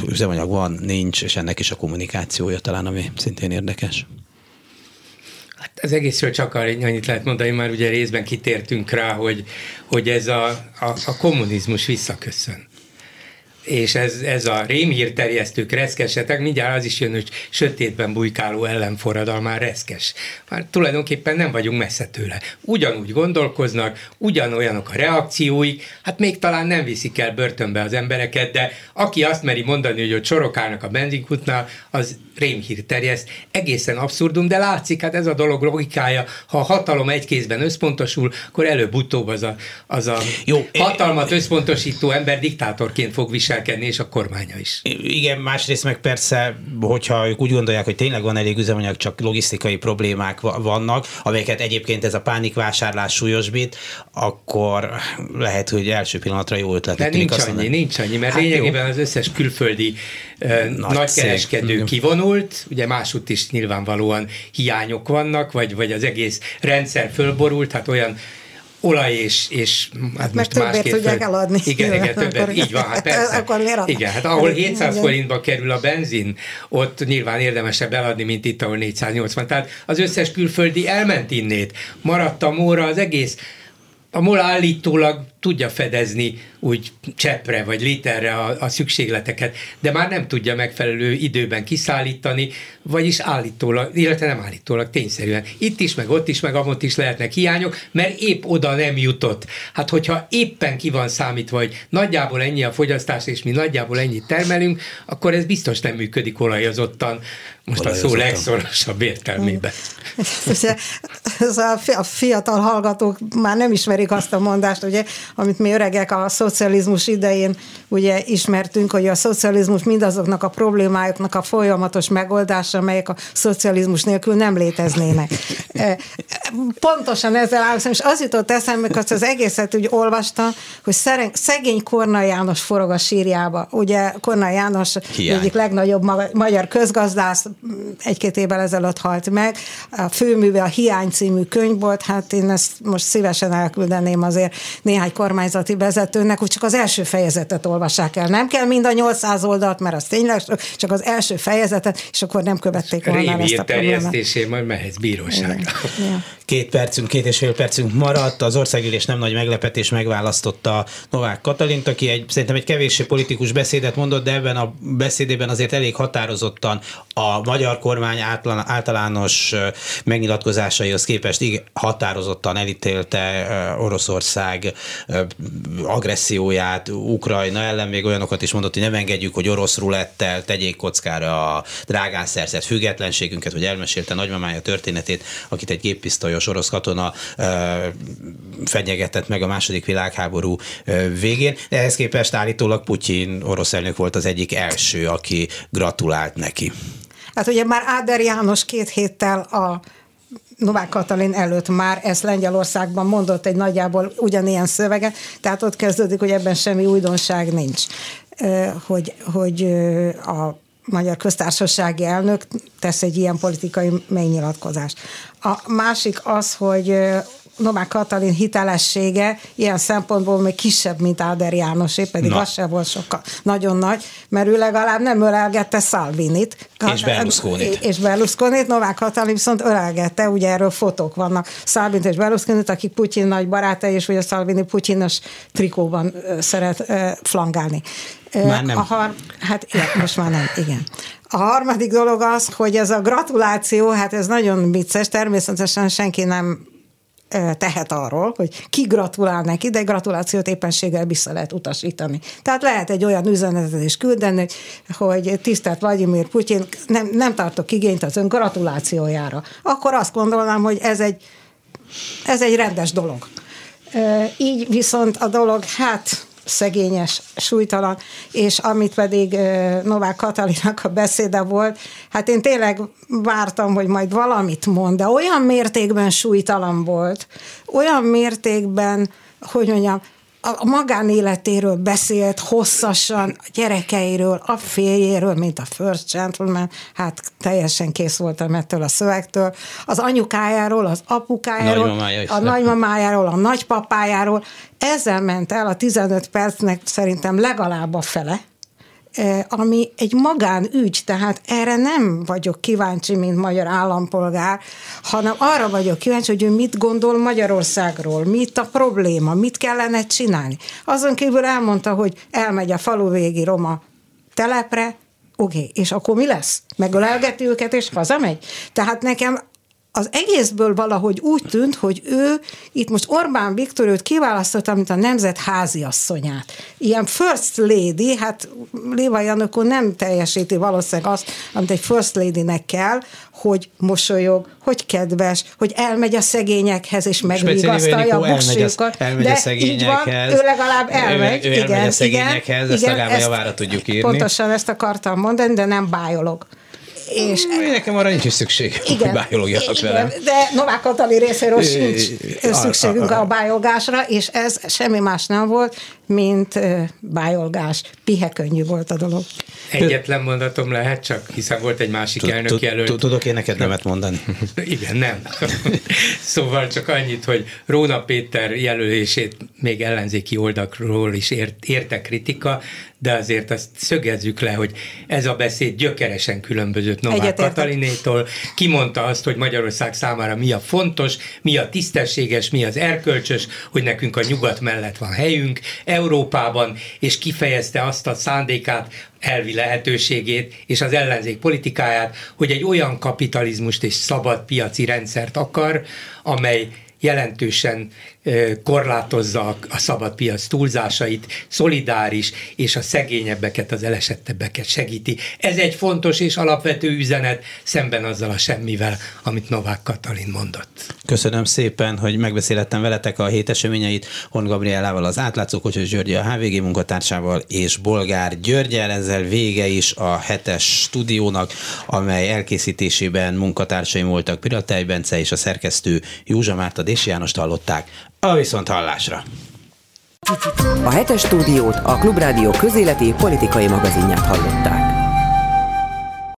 [SPEAKER 2] üzemanyag van, nincs, és ennek is a kommunikációja talán, ami szintén érdekes.
[SPEAKER 5] Hát az egészről csak annyit lehet mondani, már ugye részben kitértünk rá, hogy, hogy ez a, a, a kommunizmus visszaköszön és ez, ez a rémhírterjesztők reszkesetek, mindjárt az is jön, hogy sötétben bujkáló ellenforradal már reszkes. Már tulajdonképpen nem vagyunk messze tőle. Ugyanúgy gondolkoznak, ugyanolyanok a reakcióik, hát még talán nem viszik el börtönbe az embereket, de aki azt meri mondani, hogy ott sorokálnak a benzinkutnál, az rémhír terjeszt. Egészen abszurdum, de látszik, hát ez a dolog logikája, ha a hatalom egy kézben összpontosul, akkor előbb-utóbb az a, az a Jó, hatalmat összpontosító ember diktátorként fog viselkedni, és a kormánya is.
[SPEAKER 2] Igen, másrészt meg persze, hogyha ők úgy gondolják, hogy tényleg van elég üzemanyag, csak logisztikai problémák vannak, amelyeket egyébként ez a pánikvásárlás súlyosbít, akkor lehet, hogy első pillanatra jó ötlet.
[SPEAKER 5] De nincs annyi, nincs annyi, mert hát lényegében jó. az összes külföldi nagy nagykereskedő kivonult, ugye másútt is nyilvánvalóan hiányok vannak, vagy, vagy az egész rendszer fölborult, hát olyan olaj és, és
[SPEAKER 3] hát most másképp tudják föl... eladni.
[SPEAKER 5] Igen, igen, többet, akkor, így van, hát persze. Akkor miért igen, hát ahol 700 forintba kerül a benzin, ott nyilván érdemesebb eladni, mint itt, ahol 480. Tehát az összes külföldi elment innét, maradt a móra az egész. A MOL állítólag tudja fedezni úgy cseppre vagy literre a, a szükségleteket, de már nem tudja megfelelő időben kiszállítani, vagyis állítólag, illetve nem állítólag, tényszerűen. Itt is, meg ott is, meg amott is lehetnek hiányok, mert épp oda nem jutott. Hát hogyha éppen ki van számítva, hogy nagyjából ennyi a fogyasztás, és mi nagyjából ennyit termelünk, akkor ez biztos nem működik olajozottan, most a szó legszorosabb értelmében.
[SPEAKER 3] Ez a fiatal hallgatók már nem ismerik azt a mondást, ugye, amit mi öregek a szocializmus idején ugye ismertünk, hogy a szocializmus mindazoknak a problémáknak a folyamatos megoldása, amelyek a szocializmus nélkül nem léteznének. E, pontosan ezzel állom, és az jutott eszembe, hogy az egészet úgy olvastam, hogy szegény Korna János forog a sírjába. Ugye Korna János Hiány. egyik legnagyobb magyar közgazdász egy-két évvel ezelőtt halt meg. A főműve a Hiány című könyv volt, hát én ezt most szívesen elküldeném azért néhány önkormányzati vezetőnek, hogy csak az első fejezetet olvassák el. Nem kell mind a 800 oldalt, mert az tényleg csak az első fejezetet, és akkor nem követték volna ezt a problémát.
[SPEAKER 5] majd mehetsz bíróságra.
[SPEAKER 2] Két percünk, két és fél percünk maradt. Az országgyűlés nem nagy meglepetés megválasztotta Novák Katalint, aki egy, szerintem egy kevéssé politikus beszédet mondott, de ebben a beszédében azért elég határozottan a magyar kormány általános megnyilatkozásaihoz képest határozottan elítélte Oroszország agresszióját Ukrajna ellen, még olyanokat is mondott, hogy nem engedjük, hogy orosz rulettel tegyék kockára a drágán szerzett függetlenségünket, hogy elmesélte nagymamája történetét, akit egy géppisztolyos orosz katona fenyegetett meg a második világháború végén. De ehhez képest állítólag Putyin orosz elnök volt az egyik első, aki gratulált neki.
[SPEAKER 3] Hát ugye már Áder János két héttel a Novák Katalin előtt már ezt Lengyelországban mondott egy nagyjából ugyanilyen szöveget, tehát ott kezdődik, hogy ebben semmi újdonság nincs. Hogy, hogy a magyar köztársasági elnök tesz egy ilyen politikai megnyilatkozást. A másik az, hogy Novák Katalin hitelessége ilyen szempontból még kisebb, mint Áder Jánosé, pedig Na. az sem volt sokkal nagyon nagy, mert ő legalább nem ölelgette Salvinit.
[SPEAKER 2] És Berlusconit.
[SPEAKER 3] És Berlusconit, Novák Katalin viszont ölelgette, ugye erről fotók vannak, Salvinit és Berlusconit, akik Putyin nagy baráta, és ugye Salvini Putyinos trikóban szeret flangálni.
[SPEAKER 2] Már nem.
[SPEAKER 3] A har- hát igen, most már nem, igen. A harmadik dolog az, hogy ez a gratuláció, hát ez nagyon vicces, természetesen senki nem tehet arról, hogy ki gratulál neki, de gratulációt éppenséggel vissza lehet utasítani. Tehát lehet egy olyan üzenetet is küldeni, hogy tisztelt Vladimir Putyin, nem, nem tartok igényt az ön gratulációjára. Akkor azt gondolnám, hogy ez egy, ez egy rendes dolog. Így viszont a dolog, hát szegényes, súlytalan, és amit pedig Novák Katalinak a beszéde volt, hát én tényleg vártam, hogy majd valamit mond, de olyan mértékben súlytalan volt, olyan mértékben, hogy mondjam, a magánéletéről beszélt hosszasan, a gyerekeiről, a férjéről, mint a First Gentleman, hát teljesen kész voltam ettől a szövegtől, az anyukájáról, az apukájáról, a nagymamájáról, a nagypapájáról. Ezzel ment el a 15 percnek szerintem legalább a fele, ami egy magánügy, tehát erre nem vagyok kíváncsi, mint magyar állampolgár, hanem arra vagyok kíváncsi, hogy ő mit gondol Magyarországról, mit a probléma, mit kellene csinálni. Azon kívül elmondta, hogy elmegy a falu végi roma telepre, oké, okay, és akkor mi lesz? Megölelgeti őket, és hazamegy? Tehát nekem az egészből valahogy úgy tűnt, hogy ő itt most Orbán Viktor őt kiválasztotta, mint a nemzet háziasszonyát. Ilyen first lady, hát Léva Janokó nem teljesíti valószínűleg azt, amit egy first lady-nek kell, hogy mosolyog, hogy kedves, hogy elmegy a szegényekhez, és megvigasztalja a buksjukat.
[SPEAKER 2] Elmegy de a szegényekhez.
[SPEAKER 3] Így van, ő legalább elmegy.
[SPEAKER 2] Ő, ő igen, elmegy a szegényekhez, igen, ezt igen, ezt, tudjuk írni.
[SPEAKER 3] Pontosan ezt akartam mondani, de nem bájolog.
[SPEAKER 2] És nekem arra nincs is szükség, igen, hogy bájologjanak igen, velem.
[SPEAKER 3] De Novák Katali részéről sincs szükségünk a bájolgásra, és ez semmi más nem volt, mint bájolgás. Pihekönnyű volt a dolog.
[SPEAKER 5] Egyetlen mondatom lehet csak, hiszen volt egy másik elnök jelölt.
[SPEAKER 2] Tudok én neked nemet mondani?
[SPEAKER 5] Igen, nem. Szóval csak annyit, hogy Róna Péter jelölését még ellenzéki oldakról is érte kritika, de azért azt szögezzük le, hogy ez a beszéd gyökeresen különbözött Novák Katalinétól. Kimondta azt, hogy Magyarország számára mi a fontos, mi a tisztességes, mi az erkölcsös, hogy nekünk a nyugat mellett van helyünk Európában, és kifejezte azt a szándékát, elvi lehetőségét és az ellenzék politikáját, hogy egy olyan kapitalizmust és szabad piaci rendszert akar, amely jelentősen korlátozza a szabad piac túlzásait, szolidáris és a szegényebbeket, az elesettebbeket segíti. Ez egy fontos és alapvető üzenet szemben azzal a semmivel, amit Novák Katalin mondott.
[SPEAKER 2] Köszönöm szépen, hogy megbeszélettem veletek a hét eseményeit Hon Gabrielával, az átlátszó Kocsos György, a HVG munkatársával és Bolgár Györgyel. Ezzel vége is a hetes stúdiónak, amely elkészítésében munkatársaim voltak Piratály Bence és a szerkesztő Józsa Márta Dési Jánost hallották. A viszont hallásra!
[SPEAKER 1] A hetes stúdiót a Klubrádió közéleti politikai magazinját hallották.